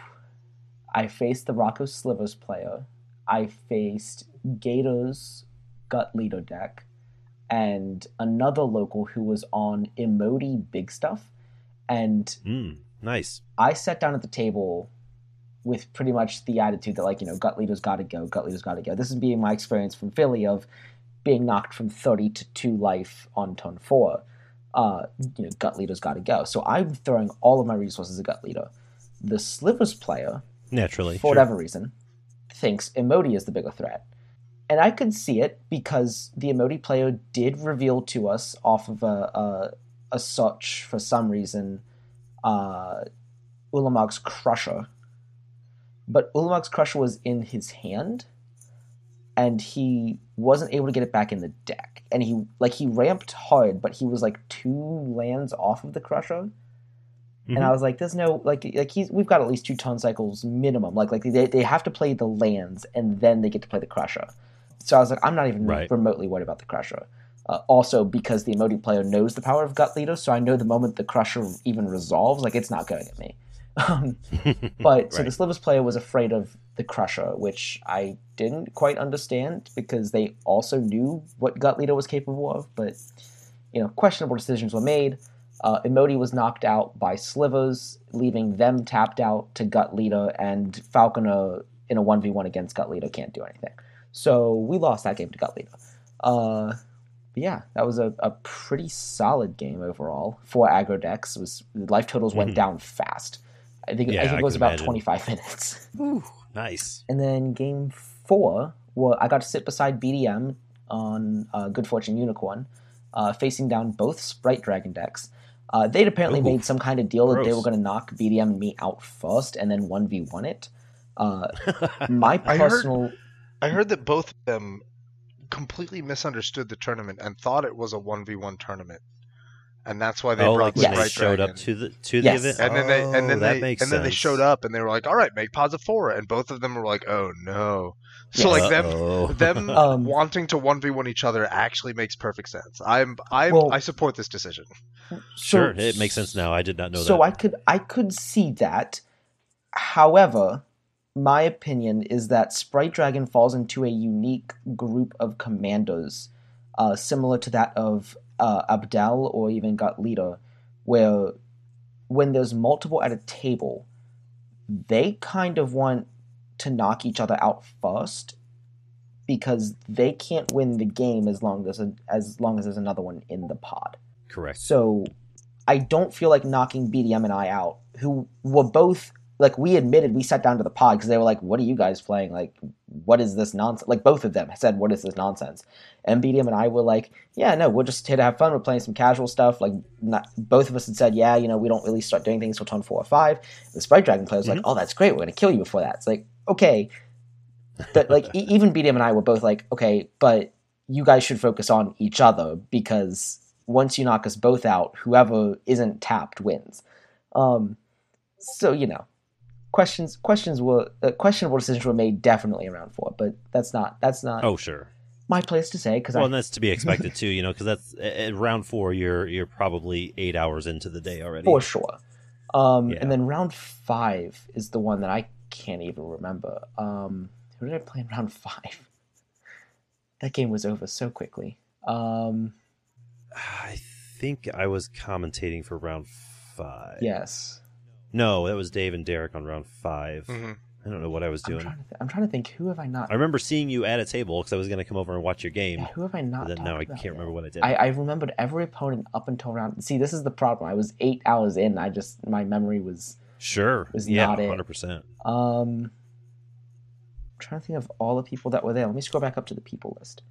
I faced the Rocco Slivers player. I faced Gator's Gut Leader deck. And another local who was on Emoti Big Stuff. And Mm, nice. I sat down at the table with pretty much the attitude that like you know gut leaders got to go, gut leaders got to go. This is being my experience from Philly of being knocked from thirty to two life on turn four. Uh, you know, gut leaders got to go. So I'm throwing all of my resources at gut leader. The slivers player, Naturally. for sure. whatever reason, thinks Emoti is the bigger threat. And I could see it because the Emoti player did reveal to us off of a, a, a search for some reason uh, Ulamog's Crusher. But Ulamog's Crusher was in his hand, and he wasn't able to get it back in the deck. And he like he ramped hard, but he was like two lands off of the Crusher and Mhm. I was like, "There's no like like he's we've got at least two turn cycles minimum. Like like they they have to play the lands and then they get to play the Crusher." So I was like, "I'm not even Right. remotely worried about the Crusher." Uh, also, because the Emoti player knows the power of Gut Leader, so I know the moment the Crusher even resolves, like it's not going at me. (laughs) Um, (laughs) but so the Right. Slivers player was afraid of the Crusher, which I didn't quite understand because they also knew what Gut Leader was capable of. But you know, questionable decisions were made. Uh, Emoti was knocked out by Slivers, leaving them tapped out to Gut Leader, and Falconer in a one v one against Gut Leader can't do anything. So we lost that game to Gut Leader. Uh, but yeah, that was a, a pretty solid game overall. for aggro decks was life totals went Mhm. down fast. I think Yeah, I think it was about imagine. twenty five (laughs) minutes. Nice. And then game four, well, I got to sit beside BDM on uh, Good Fortune Unicorn, uh, facing down both Sprite Dragon decks. Uh, they'd apparently Ooh. made some kind of deal that they were going to knock BDM and me out first and then 1v1 it. Uh, (laughs) my I heard- personal. I heard that both of them completely misunderstood the tournament and thought it was a one v one tournament, and that's why they oh, brought like when Sprite showed Dragon. up to the to Yes. the event. and then they and Oh, then that they makes and then they showed up and they were like, "All right, make pods of four. and both of them were like, "Oh no!" So Yes. like them Uh-oh. them (laughs) Um, wanting to one v one each other actually makes perfect sense. I'm I'm Well- I support this decision. sure, it makes sense now. I did not know so that. So I could I could see that. However, my opinion is that Sprite Dragon falls into a unique group of commandos, uh, similar to that of uh, Abdel or even Gut Leader, where when there's multiple at a table, they kind of want to knock each other out first because they can't win the game as long as as long as there's another one in the pod. Correct. So I don't feel like knocking BDM and I out, who were both like we admitted we sat down to the pod because they were like, "What are you guys playing? Like, what is this nonsense?" Like both of them said, "What is this nonsense?" And BDM and I were like, "Yeah, no, we're just here to have fun. We're playing some casual stuff." Like, not both of us had said, "Yeah, you know, we don't really start doing things till turn four or five. The Sprite Dragon player was like, "Oh, that's great. We're gonna kill you before that." It's like, okay, but like e- even BDM and I were both like, "Okay, but you guys should focus on each other because." Once you knock us both out, whoever isn't tapped wins. Um, so you know, questions questions were uh, questionable decisions were made definitely around four, but that's not that's not Oh, sure. my place to say because Well, I and that's to be expected too, you know, because that's at at round four. You're you're probably eight hours into the day already. for sure. Um, Yeah. And then round five is the one that I can't even remember. Um, who did I play in round five? (laughs) That game was over so quickly. Um, I think I was commentating for round five. yes. No, that was Dave and Derek on round 5 hmm I don't know what I was I'm doing. trying, th- I'm trying to think. Who have I not? I remember seeing you at a table because I was going to come over and watch your game. yeah, who have I not? But then now I about can't remember what I did. I, I remembered every opponent up until round. See, this is the problem. I was eight hours in. I just my memory was sure. was yeah, not it. 100%. Um, I'm trying to think of all the people that were there. Let me scroll back up to the people list.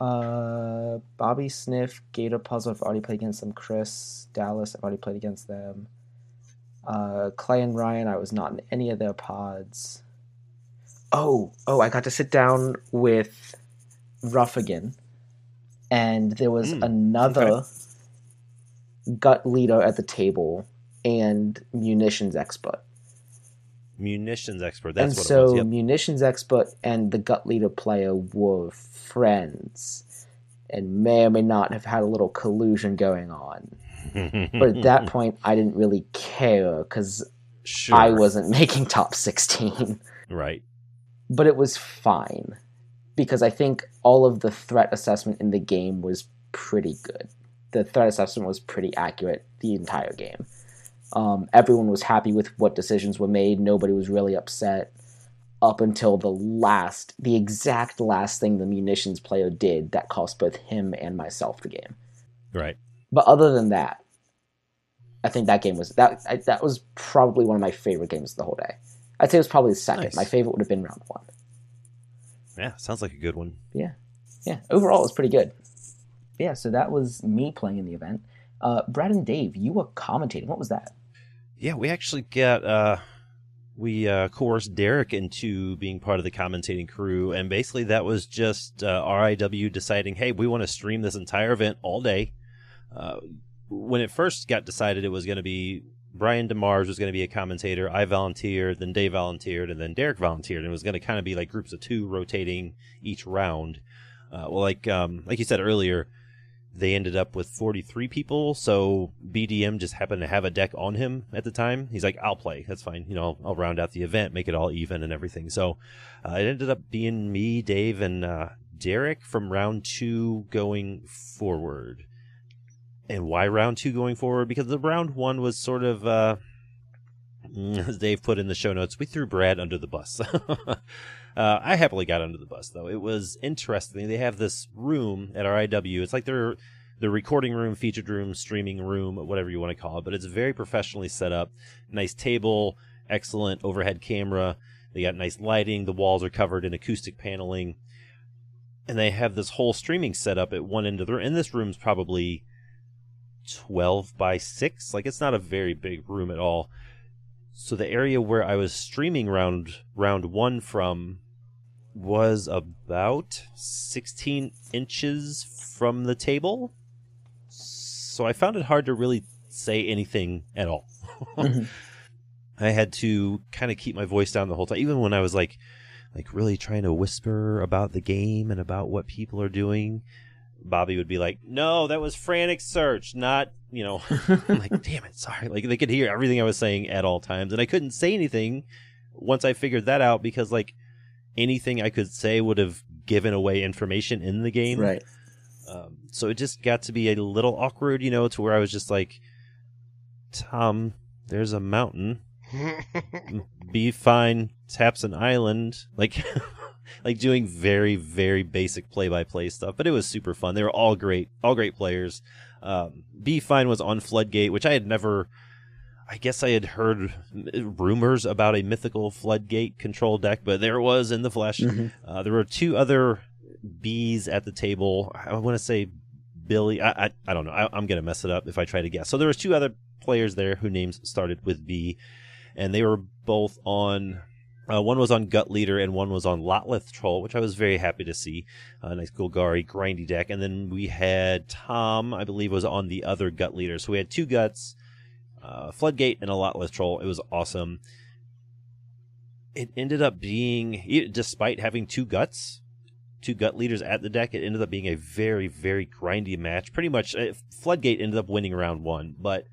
Uh, Bobby Sniff, Gator Puzzle. I've already played against them. Chris Dallas. I've already played against them. Uh, Clay and Ryan. I was not in any of their pods. Oh, oh! I got to sit down with Ruffigan, and there was Mm, another gut leader at the table and munitions expert. Munitions expert. That's and what so it was. Yep. munitions expert and the gut leader player were friends and may or may not have had a little collusion going on but at that (laughs) point i didn't really care because sure. i wasn't (laughs) making top 16 Right. but it was fine because i think all of the threat assessment in the game was pretty good the threat assessment was pretty accurate the entire game um, everyone was happy with what decisions were made nobody was really upset up until the last the exact last thing the munitions player did that cost both him and myself the game Right. But other than that i think that game was that I, that was probably one of my favorite games of the whole day i'd say it was probably the second Nice. my favorite would have been round one Yeah, sounds like a good one. yeah yeah. overall it was pretty good yeah so that was me playing in the event uh, brad and dave you were commentating what was that Yeah, we actually got uh we uh coerced Derek into being part of the commentating crew and basically that was just uh, RIW deciding, "Hey, we want to stream this entire event all day." When it first got decided it was going to be Brian DeMars was going to be a commentator, I volunteered, then Dave volunteered, and then Derek volunteered, and it was going to kind of be like groups of two rotating each round. Uh, well, like um, like you said earlier, they ended up with 43 people so bdm just happened to have a deck on him at the time. He's like i'll play. That's fine. You know i'll, I'll round out the event make it all even and everything. So uh, it ended up being me dave and uh, derek from round two going forward and why round two going forward because the round one was sort of uh (laughs) as dave put in the show notes we threw brad under the bus (laughs) Uh, I happily got under the bus though. It was interesting. They have this room at RIW. It's like their the recording room, featured room, streaming room, whatever you want to call it. But it's very professionally set up. Nice table, excellent overhead camera. They got nice lighting. The walls are covered in acoustic paneling, and they have this whole streaming setup at one end of the room. And this room's probably twelve by six. Like it's not a very big room at all. So the area where I was streaming round round one from was about 16 inches from the table. So I found it hard to really say anything at all. Mhm. (laughs) I had to kind of keep my voice down the whole time, even when I was like, like really trying to whisper about the game and about what people are doing. Bobby would be like, "No, that was frantic search, not you know." (laughs) I'm like, "Damn it, sorry." Like they could hear everything I was saying at all times, and I couldn't say anything once I figured that out because like anything I could say would have given away information in the game. right Um, so it just got to be a little awkward, you know, to where I was just like, "Tom, there's a mountain." (laughs) be fine taps an island like (laughs) like doing very very basic play by play stuff but it was super fun. They were all great all great players. Um, be fine was on floodgate which i had never i guess i had heard rumors about a mythical floodgate control deck but there it was in the flesh. Mhm. uh, there were two other bees at the table. I want to say billy i i, I don't know. I, i'm gonna mess it up if i try to guess. So there was two other players there whose names started with b and they were both on. Uh, one was on Gut Leader and one was on Lotleth Troll, which I was very happy to see. A nice Golgari grindy deck. And then we had Tom, I believe, was on the other Gut Leader. So we had two Guts, uh, Floodgate, and a Lotleth Troll. It was awesome. It ended up being, despite having two Guts, two Gut Leaders at the deck, it ended up being a very, very grindy match. Pretty much, uh, Floodgate ended up winning round one, but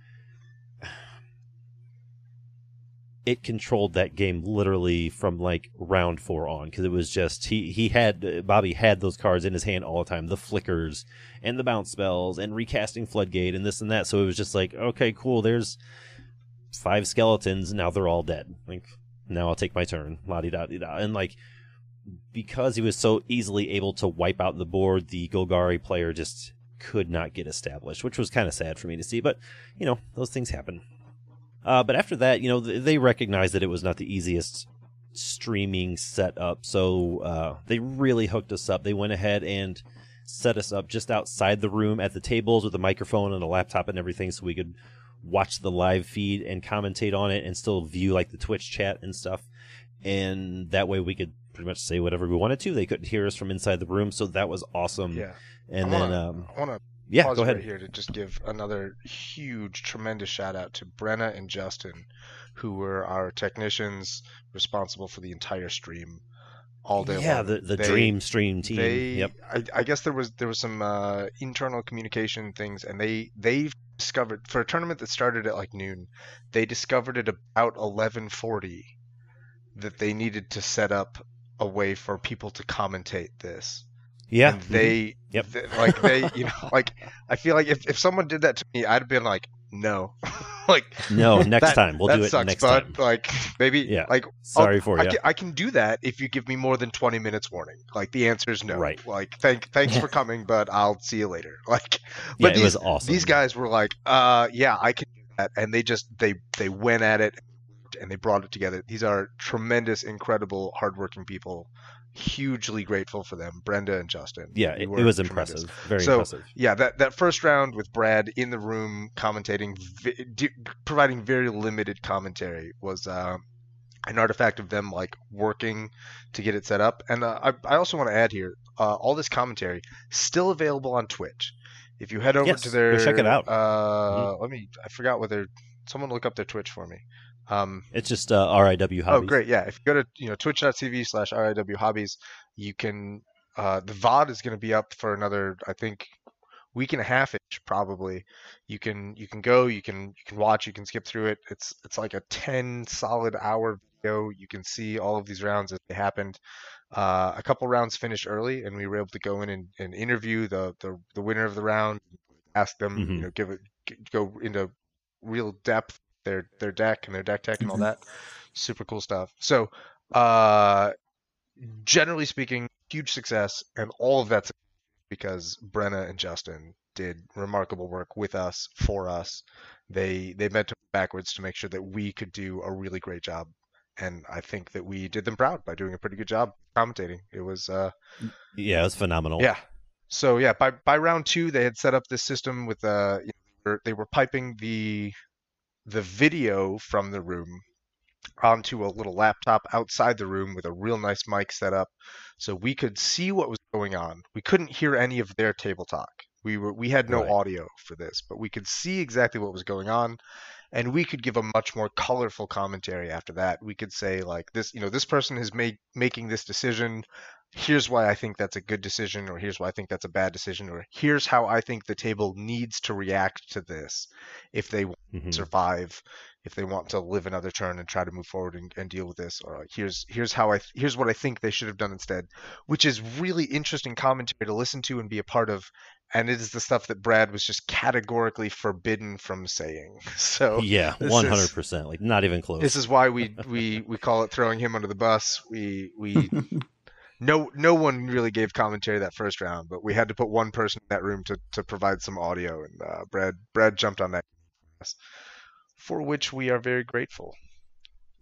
it controlled that game literally from like round four on because it was just he he had Bobby had those cards in his hand all the time, the flickers and the bounce spells and recasting floodgate and this and that. So it was just like, okay, cool. There's five skeletons. Now they're all dead. Like now I'll take my turn. La di da di da. And like because he was so easily able to wipe out the board, the Golgari player just could not get established, which was kind of sad for me to see. But you know, those things happen. Uh, but after that, you know, they recognized that it was not the easiest streaming setup, so uh, they really hooked us up. They went ahead and set us up just outside the room at the tables with a microphone and a laptop and everything, so we could watch the live feed and commentate on it and still view like the Twitch chat and stuff. And that way we could pretty much say whatever we wanted to. They couldn't hear us from inside the room, so that was awesome. Yeah. And I then, wanna, um, I want to yeah, pause go ahead. right here to just give another huge, tremendous shout out to Brenna and Justin, who were our technicians responsible for the entire stream all day yeah, long. the the They- Dream Stream team. They, yep. I, I guess there was there was some uh, internal communication things, and they they discovered for a tournament that started at like noon, they discovered at about eleven forty that they needed to set up a way for people to commentate this. Yeah. and they Yep. th- like they (laughs) you know like I feel like if, if someone did that to me, I'd have been like no, (laughs) like No, next that- time. We'll do it sucks, next bud. time. Like maybe Yeah. like Sorry I'll- for I you. can, I can do that if you give me more than 20 minutes warning. Like the answer is no. Right. Like thank thanks (laughs) for coming, but I'll see you later. Like yeah, but it was awesome. these guys were like, uh yeah, I can do that and they just they they went at it and they brought it together. These are tremendous, incredible, hardworking people. Hugely grateful for them, Brenda and Justin. Yeah, it, it was tremendous. impressive. Very So, impressive. Yeah, that, that first round with Brad in the room commentating, vi- d- providing very limited commentary was uh, an artifact of them like working to get it set up. And uh, I, I also want to add here, uh, all this commentary still available on Twitch. If you head over Yes, to their, check it out. Mm-hmm. Uh, Let me, I forgot whether someone look up their Twitch for me. Um, It's just uh, RIW Hobbies. Oh, great! Yeah, if you go to you know twitch.tv slash riw hobbies, you can. Uh, the VOD is going to be up for another, I think, week and a half ish probably. You can you can go, you can you can watch, you can skip through it. It's it's like a ten solid hour video. You can see all of these rounds as they happened. Uh, a couple rounds finished early, and we were able to go in and, and interview the, the the winner of the round, ask them, Mhm. you know, give it go into real depth their their deck and their deck tech and all Mhm. that super cool stuff. So, uh, generally speaking, huge success, and all of that's because Brenna and Justin did remarkable work with us for us. They they bent backwards to make sure that we could do a really great job, and I think that we did them proud by doing a pretty good job commentating. It was uh, Yeah, it was phenomenal. yeah. So yeah, by by round two, they had set up this system with uh, you know, they were piping the the video from the room onto a little laptop outside the room with a real nice mic set up, so we could see what was going on. We couldn't hear any of their table talk. We were we had no Right. audio for this, but we could see exactly what was going on, and we could give a much more colorful commentary after that. We could say like this, you know, this person is made making this decision here's why I think that's a good decision, or here's why I think that's a bad decision, or here's how I think the table needs to react to this if they want Mhm. to survive, if they want to live another turn and try to move forward and, and deal with this, or here's here's how I here's what I think they should have done instead, which is really interesting commentary to listen to and be a part of. And it is the stuff that Brad was just categorically forbidden from saying. (laughs) So yeah, one hundred percent. Like not even close. this is why we (laughs) we we call it throwing him under the bus. We we (laughs) no no one really gave commentary that first round, but we had to put one person in that room to, to provide some audio, and uh, Brad Brad jumped on that, for which we are very grateful.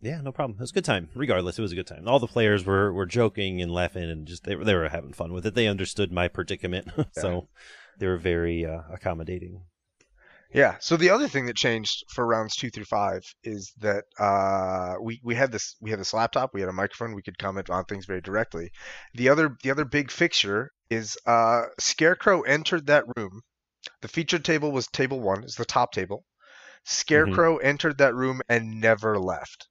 Yeah, no problem. It was a good time. Regardless, it was a good time. All the players were, were joking and laughing and just they were, they were having fun with it. They understood my predicament, (laughs) so they were very uh, accommodating. Yeah. So the other thing that changed for rounds two through five is that uh, we we had this we had this laptop, we had a microphone, we could comment on things very directly. The other the other big fixture is uh, Scarecrow entered that room. The featured table was table one, is the top table. Scarecrow entered that room and never left.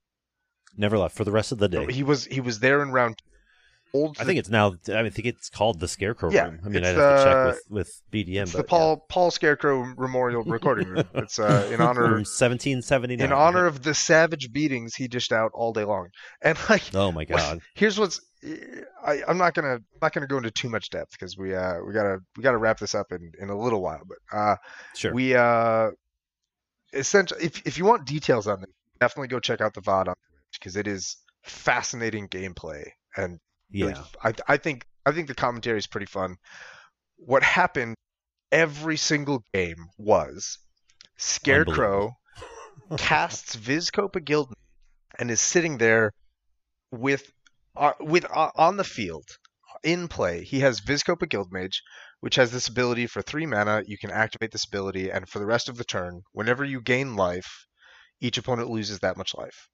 Never left for the rest of the day. He was he was there in round. I think it's now. I, mean, I think it's called the Scarecrow Yeah, Room. I mean, I'd have to uh, check with with BDM. it's but the Paul Paul Scarecrow Memorial (laughs) Recording Room. It's uh, in (laughs) honor Room 1779. in honor of the savage beatings he dished out all day long. And like, Oh my God! here's what's I, I'm not gonna not gonna go into too much depth because we uh we gotta we gotta wrap this up in, in a little while. But uh Sure. we uh essentially if if you want details on this, definitely go check out the VOD on because it is fascinating gameplay and yeah. I I think I think the commentary is pretty fun. What happened every single game was Scarecrow (laughs) casts Vizkopa Guild and is sitting there with uh, with uh, on the field in play. He has Vizkopa Guildmage, which has this ability for three mana. You can activate this ability, and for the rest of the turn, whenever you gain life, each opponent loses that much life.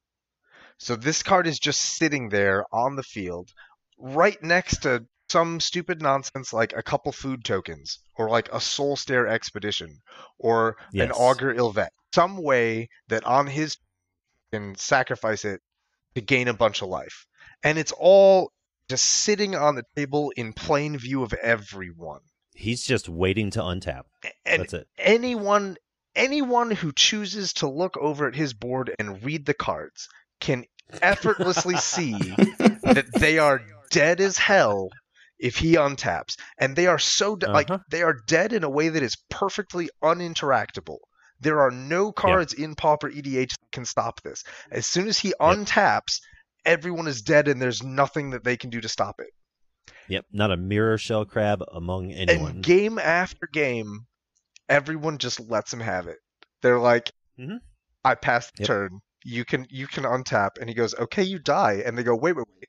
So this card is just sitting there on the field, right next to some stupid nonsense like a couple food tokens, or like a Soul Stair Expedition, or an Yes. Augur il-Vec. Some way that on his can sacrifice it to gain a bunch of life. And it's all just sitting on the table in plain view of everyone. He's just waiting to untap. And That's it. anyone anyone who chooses to look over at his board and read the cards can effortlessly (laughs) see that they are dead as hell if he untaps and they are so de- like Uh-huh. they are dead in a way that is perfectly uninteractable there are no cards in pauper edh that can stop this as soon as he untaps everyone is dead and there's nothing that they can do to stop it Yep. Not a mirrorshell crab among anyone. and game after game, everyone just lets him have it. They're like, Mhm. "I passed the Yep. turn. You can you can untap." And he goes, "Okay, you die." And they go, "Wait, wait, wait.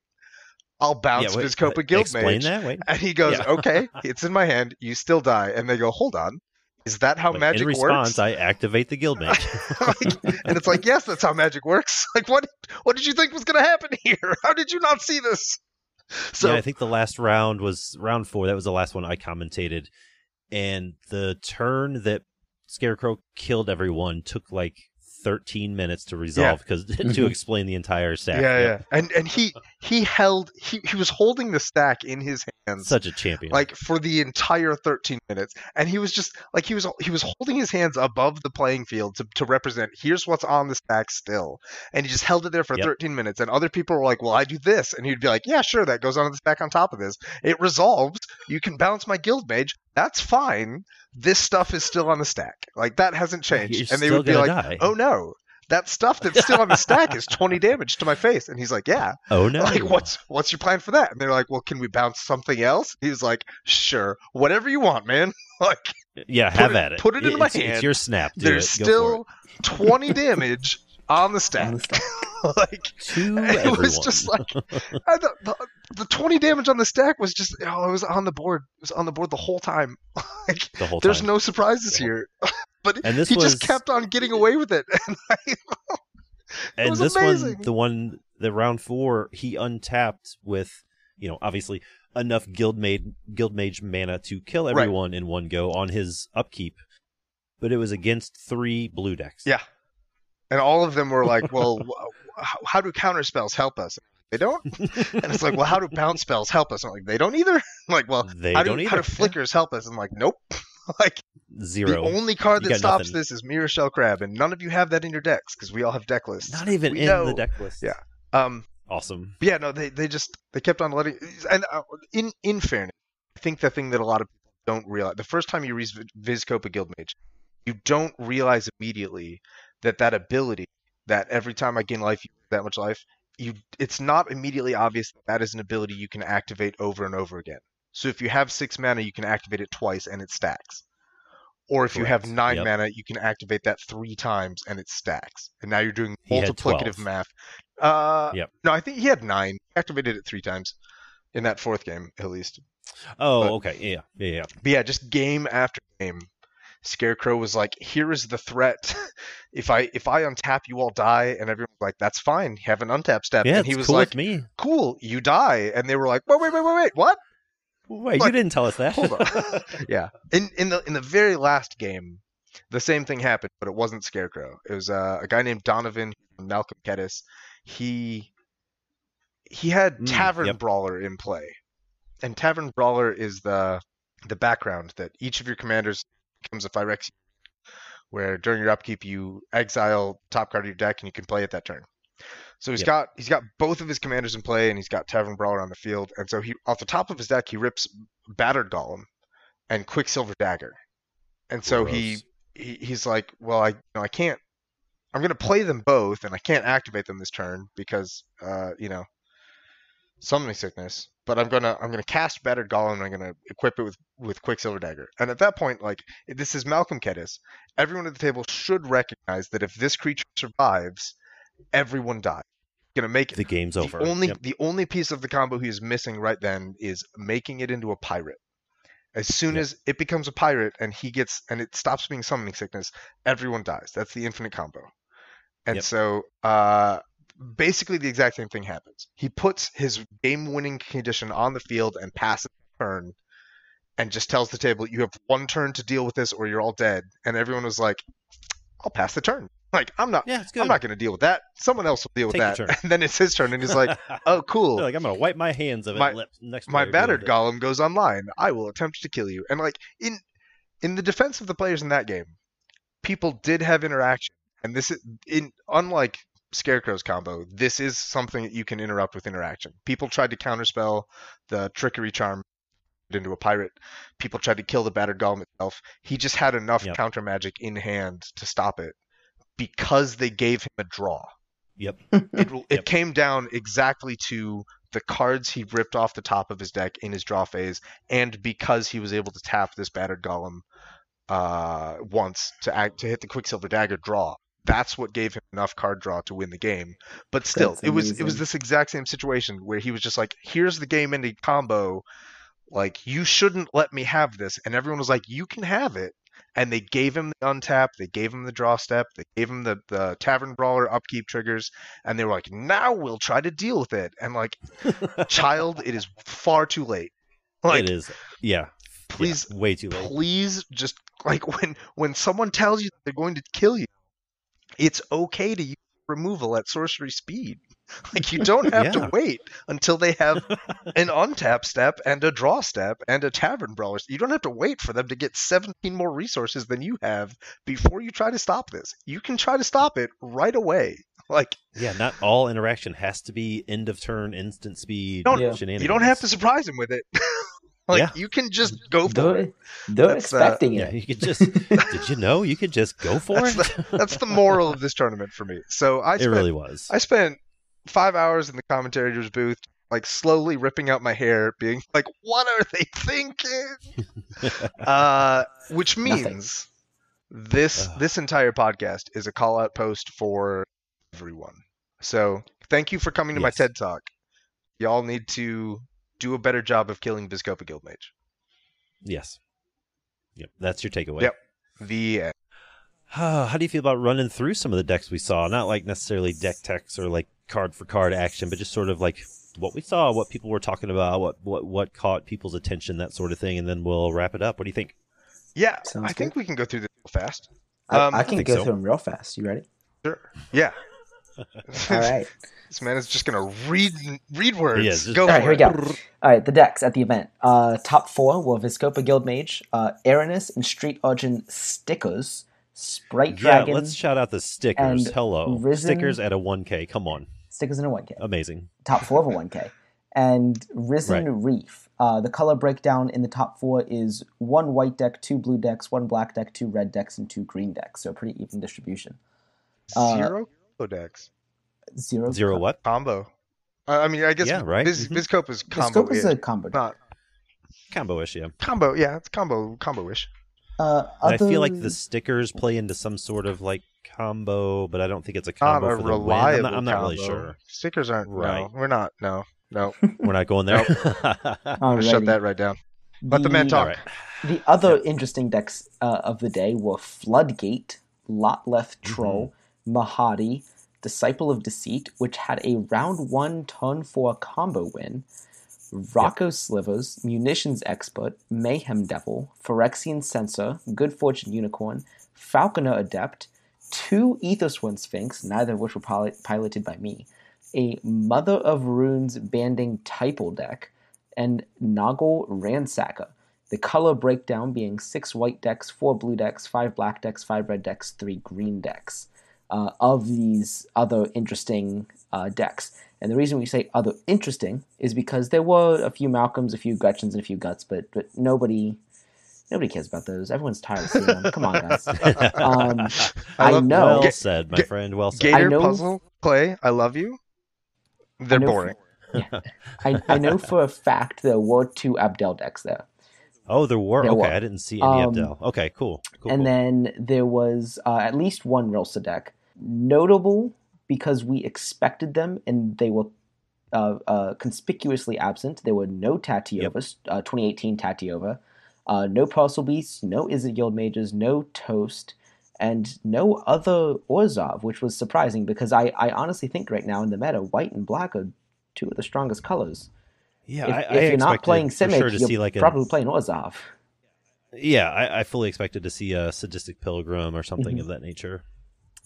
I'll bounce wait, his Copa Guild Explain Mage." that. Wait. And he goes, Yeah. "Okay, (laughs) it's in my hand. You still die." And they go, "Hold on, is that how Like, magic in response, works?" I activate the guild (laughs) mage. Like, and it's like, "Yes, that's how magic works." (laughs) Like, what what did you think was going to happen here? How did you not see this? So yeah, I think the last round was round four. That was the last one I commentated, and the turn that Scarecrow killed everyone took like 13 minutes to resolve because (laughs) to Mhm. (laughs) explain the entire stack. yeah, Yep. yeah, and and he he held he he was holding the stack in his hands Such a champion. like for the entire 13 minutes and he was just like he was he was holding his hands above the playing field to, to represent here's what's on the stack still and he just held it there for Yep. 13 minutes and other people were like well i do this and he'd be like yeah sure that goes on the stack on top of this it resolves you can bounce my guild mage that's fine this stuff is still on the stack like that hasn't changed You're and they would be like die. oh no that stuff that's still on the stack is 20 (laughs) damage to my face and he's like yeah oh no. like what's what's your plan for that and they're like well can we bounce something else he was like sure whatever you want man (laughs) like Yeah, have it- at it. put it in my hand. It's your snap. There's. Still 20 damage (laughs) on the stack On the stack. (laughs) like it. to it everyone. was just like I, the, the, the 20 damage on the stack was just oh it was on the board it was on the board the whole time (laughs) like the whole there's time. no surprises Yeah. here (laughs) but And this he was just kept on getting away with it and I, and was this amazing. one, the one, the round four, he untapped with, you know, obviously enough guild made guild mage mana to kill Right. everyone in one go on his upkeep, but it was against three blue decks. Yeah. And all of them were like well (laughs) how, do counter spells help us they don't (laughs) and it's like well how do bounce spells help us I'm like they don't either I'm (laughs) like well they how do, either. how do flickers help us? I'm like, nope. like Zero. the only card You that stops nothing. this is Mirrorshell Crab, and none of you have that in your decks because we all have deck lists. Not even we in know. the deck list. Yeah. Um, Awesome. yeah, no, they they just they kept on letting. And uh, in in fairness, I think the thing that a lot of people don't realize the first time you read Vizkopa Guildmage, you don't realize immediately that that ability that every time I gain life, that much life. You, it's not immediately obvious that that is an ability you can activate over and over again. So if you have six mana, you can activate it twice and it stacks. Or if you have nine Yep. mana, you can activate that three times and it stacks. And now you're doing multiplicative math. Uh, Yep. No, I think he had nine. He activated it three times in that fourth game, at least. Oh, But- okay. Yeah, yeah, yeah. But yeah, just game after game, Scarecrow was like, "Here is the threat. (laughs) if I if I untap, you all die." And everyone was like, "That's fine. Have an untap step." Yeah, and he was cool like, me. "Cool, you die." And they were like, "Wait, wait, wait, wait, wait. What? Wait, you didn't tell us that. Hold on." (laughs) yeah. In in the in the very last game, the same thing happened, but it wasn't Scarecrow. It was uh, a guy named Donovan Malcolm Kediss. He he had Mm, Tavern yep. Brawler in play, and Tavern Brawler is the the background that each of your commanders becomes a Phyrexian, where during your upkeep you exile top card of your deck and you can play it that turn. So he's Yep. got he's got both of his commanders in play, and he's got Tavern Brawler on the field, and so he off the top of his deck he rips Battered Golem and Quicksilver Dagger, and so he, he he's like, well I you know I can't I'm gonna play them both, and I can't activate them this turn because uh you know summoning sickness. But I'm gonna I'm gonna cast Battered Golem and I'm gonna equip it with with Quicksilver Dagger. And at that point, like this is Malcolm Kediss. Everyone at the table should recognize that if this creature survives, everyone dies. Gonna make it The game's the over. only Yep. the only piece of the combo he is missing right then is making it into a pirate. As soon Yep. as it becomes a pirate and he gets and it stops being summoning sickness, everyone dies. That's the infinite combo. And Yep. so uh basically the exact same thing happens. He puts his game winning condition on the field and passes the turn and just tells the table you have one turn to deal with this or you're all dead. And everyone was like, I'll pass the turn. Like I'm not Yeah. I'm not gonna deal with that. Someone else will deal with Take your that. (laughs) And then it's his turn and he's like, (laughs) Oh cool. Like I'm gonna wipe my hands of it. My- next my battered with golem goes online. I will attempt to kill you. And like in in the defense of the players in that game, people did have interaction. And this is in unlike Scarecrow's combo, this is something that you can interrupt with interaction. People tried to counterspell the trickery charm into a pirate. People tried to kill the battered golem itself. He just had enough Yep. counter magic in hand to stop it because they gave him a draw Yep. (laughs) it it Yep. came down exactly to the cards he ripped off the top of his deck in his draw phase, and because he was able to tap this battered golem uh, once to act to hit the Quicksilver Dagger draw. That's what gave him enough card draw to win the game. But still, That's it was it was this exact same situation where he was just like, "Here's the game ending combo. Like you shouldn't let me have this," and everyone was like, "You can have it." And they gave him the untap, they gave him the draw step, they gave him the, the tavern brawler upkeep triggers, and they were like, now we'll try to deal with it. And like, (laughs) child, it is far too late. Like, it is. Yeah. please, Yeah, way too late. please, just like (laughs) when when someone tells you they're going to kill you, it's okay to use removal at sorcery speed. (laughs) Like you don't have Yeah. to wait until they have (laughs) an untap step and a draw step and a tavern brawler. You don't have to wait for them to get 17 more resources than you have before you try to stop this. You can try to stop it right away. (laughs) Like Yeah, not all interaction has to be end of turn, instant speed. don't- Yeah. you don't have to surprise him with it. Like Yeah. you can just go Do for it. it. They're That's, uh, expecting Yeah, it. you could just. did you know you could just go for That's it? That's the moral of this tournament for me. So I it really was. I spent five hours in the commentator's booth, like slowly ripping out my hair, being like, "What are they thinking?" (laughs) uh, which Nothing. means this Ugh. this entire podcast is a call out post for everyone. So thank you for coming to my TED talk. Y'all need to do a better job of killing Vizkopa Guildmage. yes. Yep, that's your takeaway. Yep. The end. (sighs) How do you feel about running through some of the decks we saw? Not like necessarily deck techs or like card for card action, but just sort of like what we saw, what people were talking about, what what what caught people's attention, that sort of thing, and then we'll wrap it up. What do you think? yeah, Sounds I think we can go through this real fast. I, Um, I can think go so. through them real fast. You ready? Sure. Yeah. All (laughs) right. This man is just gonna read read words. Yeah, just- Go All right, here we it. go. All right, the decks at the event. Uh, top four were Vizkopa Guildmage, uh, Aranus and Street Urchin Stickers, Sprite Yeah, Dragon, let's shout out the stickers. and Hello, Risen- stickers at a one K. Come on, Stickers in a 1K. amazing. top four of a 1K. And Risen Reef. Uh, the color breakdown in the top four is one white deck, two blue decks, one black deck, two red decks, and two green decks. So a pretty even distribution. Uh, Zero codex Zero. Zero what? combo. Uh, I mean, I guess Yeah, right? Viz, Mhm. Vizcope is combo. scope is a combo. deck. not Combo-ish, yeah. combo. Yeah, it's combo combo-ish. Uh, And I feel like the stickers play into some sort of like combo, but I don't think it's a Not combo a for the win. I'm not, I'm not really sure. Stickers aren't. Right. No, we're not. No, no. (laughs) We're not going there. (laughs) I'm gonna shut that right down. Let the man talk. All right. The other interesting decks uh, of the day were Floodgate, Lotleth Mm-hmm. Troll, Mahadi, Disciple of Deceit, which had a round one, turn four combo win, Rocco Slivers, Munitions Expert, Mayhem Devil, Phyrexian Censor, Good Fortune Unicorn, Falconer Adept, two Aethersworn Sphinx, neither of which were pil- piloted by me, a Mother of Runes banding typal deck, and Noggle Ransacker. The color breakdown being six white decks, four blue decks, five black decks, five red decks, three green decks. Uh, of these other interesting uh, decks. And the reason we say other interesting is because there were a few Malcolms, a few Gretchens, and a few Guts, but but nobody nobody cares about those. Everyone's tired of seeing them. Come on, guys. (laughs) Um, I I, know. well said, my ga- friend. Well said. Gator know- puzzle Clay, I love you. They're know- boring. I, I know for a fact there were two Abdel decks there. Oh, there were. There okay, were. I didn't see any Um, Abdel. Okay, cool. cool and cool. then there was uh, at least one Rilsa deck. Notable because we expected them and they were uh, uh, conspicuously absent. There were no Tatyovas, uh, 2018 Tatyova, uh, no Parcel Beasts, no Izzet Guild Mages, no Toast, and no other Orzhov, which was surprising because I, I honestly think right now in the meta, white and black are two of the strongest colors. yeah, if I, if I you're not playing Simic, sure to you're see like a probably playing Orzhov. yeah. I, I fully expected to see a sadistic pilgrim or something Mhm. of that nature.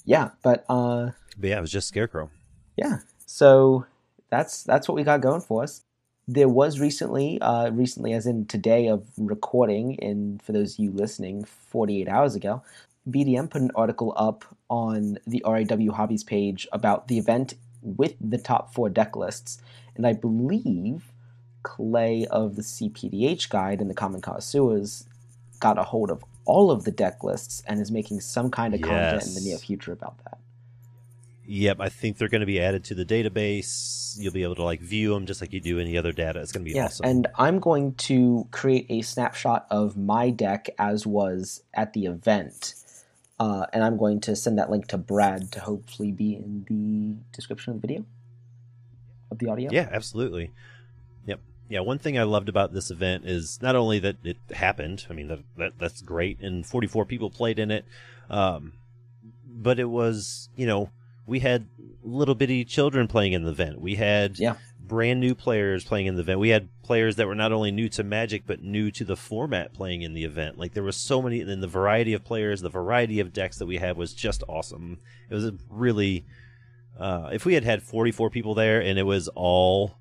Yeah, but uh, But yeah, it was just scarecrow. yeah so that's that's what we got going for us there was recently uh recently as in today of recording and for those of you listening 48 hours ago bdm put an article up on the raw hobbies page about the event with the top four deck lists and i believe clay of the cpdh guide and the common connoisseurs got a hold of all of the deck lists and is making some kind of content in the near future about that Yep, I think they're going to be added to the database. You'll be able to like view them just like you do any other data. It's going to be Yeah, awesome. and I'm going to create a snapshot of my deck as was at the event. Uh, and I'm going to send that link to Brad to hopefully be in the description of the video of the audio. Yeah, absolutely. Yeah, one thing I loved about this event is not only that it happened, I mean that, that that's great and 44 people played in it. Um but it was, you know, we had little bitty children playing in the event. We had Yeah. brand new players playing in the event. We had players that were not only new to Magic but new to the format playing in the event. Like there was so many and the variety of players, the variety of decks that we had was just awesome. It was a really uh, if we had had 44 people there and it was all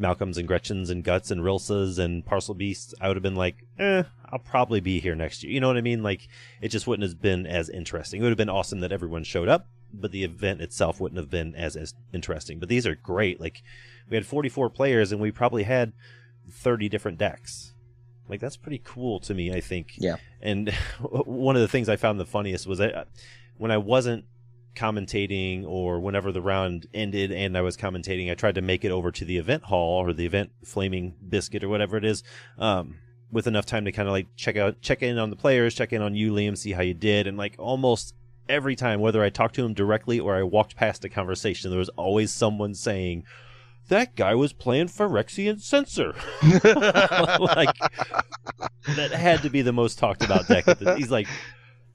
Malcolms and Gretchens and Guts and Rilsas and Parcel Beasts, I would have been like, eh, I'll probably be here next year. You know what I mean? Like, it just wouldn't have been as interesting. It would have been awesome that everyone showed up, but the event itself wouldn't have been as, as interesting. But these are great. Like, we had 44 players and we probably had 30 different decks. Like, that's pretty cool to me, I think. Yeah. And (laughs) one of the things I found the funniest was I, when I wasn't commentating or whenever the round ended and I was commentating, I tried to make it over to the event hall or the event flaming biscuit or whatever it is, um, with enough time to kind of like check out, check in on the players, check in on you, Liam, see how you did, and like almost every time, whether I talked to him directly or I walked past a conversation, there was always someone saying. That guy was playing Phyrexian Censor. (laughs) like that had to be the most talked about deck. He's like,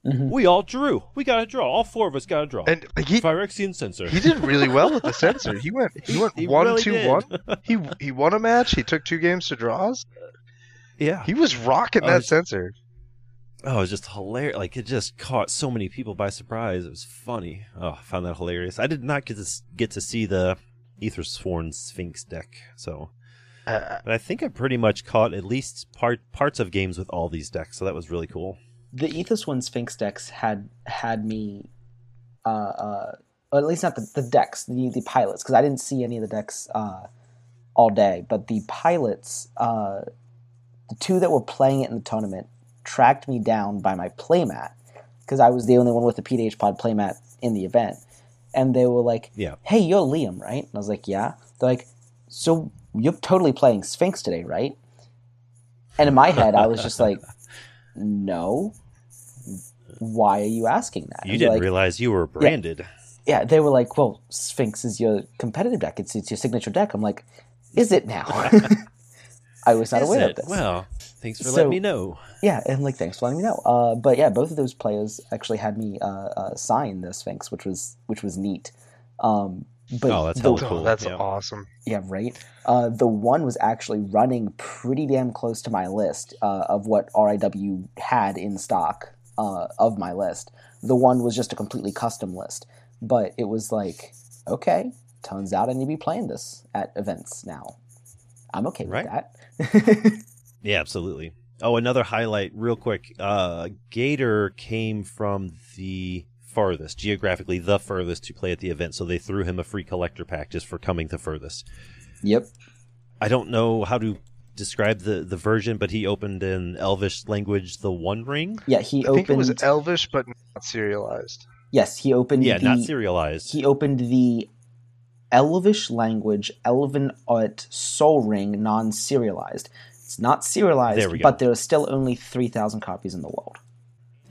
Mhm. we all drew. We got a draw. All four of us got a draw. And like, he Phyrexian Censor. he did really well with the (laughs) sensor. He went he went He one really two did. one. He (laughs) he won a match. He took two games to draws. Yeah. He was rocking Oh, that it's- sensor. Oh, it was just hilarious. Like it just caught so many people by surprise. It was funny. Oh, I found that hilarious. I did not get to get to see the Ether Sworn Sphinx deck, so Uh, but I think I pretty much caught at least part parts of games with all these decks. So that was really cool. The Ethos One Sphinx decks had had me, uh, uh, at least not the, the decks, the the pilots, because I didn't see any of the decks uh, all day. But the pilots, uh, the two that were playing it in the tournament, tracked me down by my playmat because I was the only one with the PDH Pod playmat in the event, and they were like, Yeah. "Hey, you're Liam, right?" And I was like, "Yeah." They're like, "So you're totally playing Sphinx today, right?" And in my head, I was just like, (laughs) "No." Why are you asking that? You And didn't like, realize you were branded. yeah, they were like, "Well, Sphinx is your competitive deck. It's it's your signature deck." I'm like, "Is it now?" (laughs) I was not Is aware it? of this. Well, thanks for So- letting me know. Yeah, and like, thanks for letting me know. Uh, but yeah, both of those players actually had me uh, uh, sign the Sphinx, which was which was neat. Um, but Oh, that's the, hella oh, cool. that's yeah. awesome. yeah, right. Uh, the one was actually running pretty damn close to my list uh, of what RIW had in stock uh, of my list. The one was just a completely custom list, but it was like, okay, turns out I need to be playing this at events now. I'm okay with Right. that. (laughs) Yeah, absolutely. Oh, another highlight, real quick. Uh, Gator came from the farthest, geographically the furthest to play at the event, so they threw him a free collector pack just for coming the furthest. yep. I don't know how to describe the, the version, but he opened in Elvish language the One Ring. Yeah, he opened I think it was. Elvish, but not serialized. yes, he opened. Yeah, the, not serialized. He opened the Elvish language Elven Art Soul Ring non-serialized. It's not There serialized, we go. but there are still only three thousand copies in the world.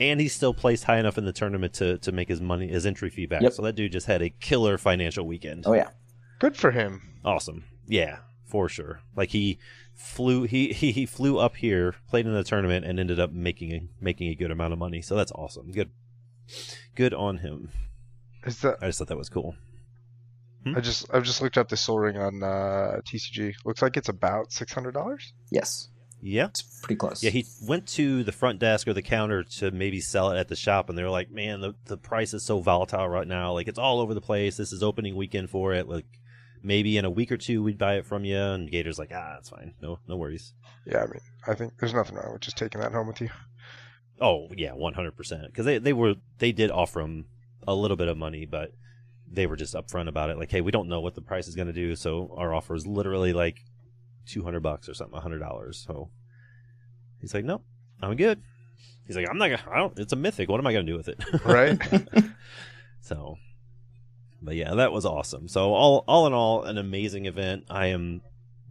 and he still placed high enough in the tournament to, to make his money, his entry fee back. Yep. So that dude just had a killer financial weekend. Oh yeah, Good for him. Awesome. Yeah, for sure. Like he flew he, (laughs) he he flew up here, played in the tournament and ended up making a, making a good amount of money. So that's awesome. Good good on him. Is that I just thought that was cool. I just I've just looked up the Sol Ring on uh, TCG. Looks like it's about six hundred dollars. yes, Yeah. it's pretty close. Yeah, he went to the front desk or the counter to maybe sell it at the shop, and they were like, "Man, the the price is so volatile right now. Like it's all over the place. This is opening weekend for it. Like maybe in a week or two we'd buy it from you." And Gator's like, "Ah, it's fine. No, no worries." Yeah, I mean, I think there's nothing wrong with just taking that home with you. Oh yeah, one hundred percent. Because they they were they did offer him a little bit of money, but they were just upfront about it. Like, hey, we don't know what the price is going to do, so our offer is literally like two hundred bucks or something, hundred dollars. So he's like, "Nope, I'm good." He's like, "I'm not gonna. I don't. It's a mythic. What am I gonna do with it?" Right? (laughs) so, but yeah, that was awesome. So all all in all, an amazing event. I am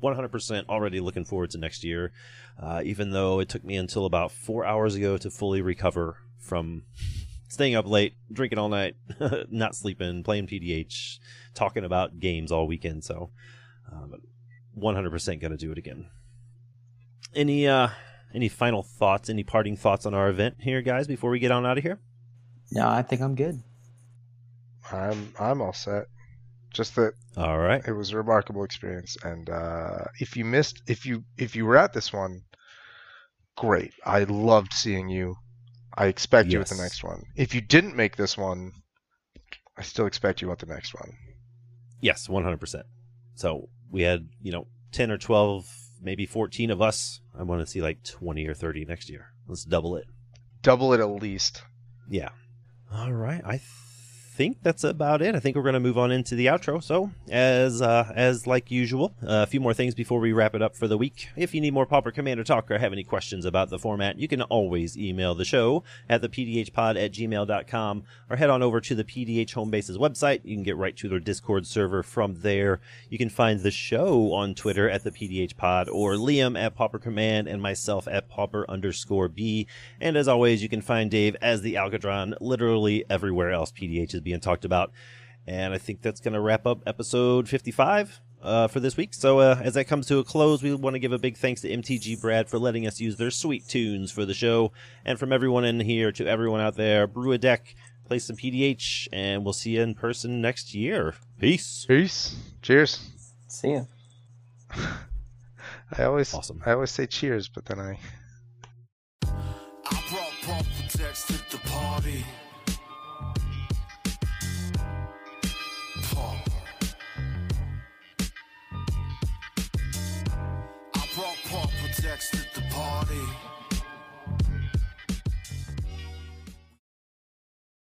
100% already looking forward to next year. Uh, even though it took me until about four hours ago to fully recover from staying up late, drinking all night, (laughs) not sleeping, playing PDH, talking about games all weekend. So, uh, 100% gonna do it again. Any uh, any final thoughts? Any parting thoughts on our event here, guys? Before we get on out of here. no, I think I'm good. I'm I'm all set. Just that All right. it was a remarkable experience, and uh, if you missed, if you if you were at this one, great. I loved seeing you. I expect you at the next one. If you didn't make this one, I still expect you at the next one. Yes, one hundred percent. So we had you know ten or twelve, maybe fourteen of us. I want to see like twenty or thirty next year. Let's double it. Double it at least. Yeah. All right. I think that's about it. I think we're going to move on into the outro. So, as uh, as like usual, uh, a few more things before we wrap it up for the week. If you need more Pauper Commander talk or have any questions about the format, you can always email the show at the pdhpod at gmail.com or head on over to the PDH Homebase's website. You can get right to their Discord server from there. You can find the show on Twitter at the Pod or Liam at Pauper Command and myself at Pauper underscore B. And as always, you can find Dave as the Alcatron literally everywhere else PDH is being talked about. And I think that's going to wrap up episode 55 uh, for this week. So uh, as that comes to a close, we want to give a big thanks to MTG Brad for letting us use their sweet tunes for the show. And from everyone in here to everyone out there, brew a deck, play some PDH, and we'll see you in person next year. Peace. Peace. Cheers. See ya. (laughs) I always Awesome. I always say cheers, but then I I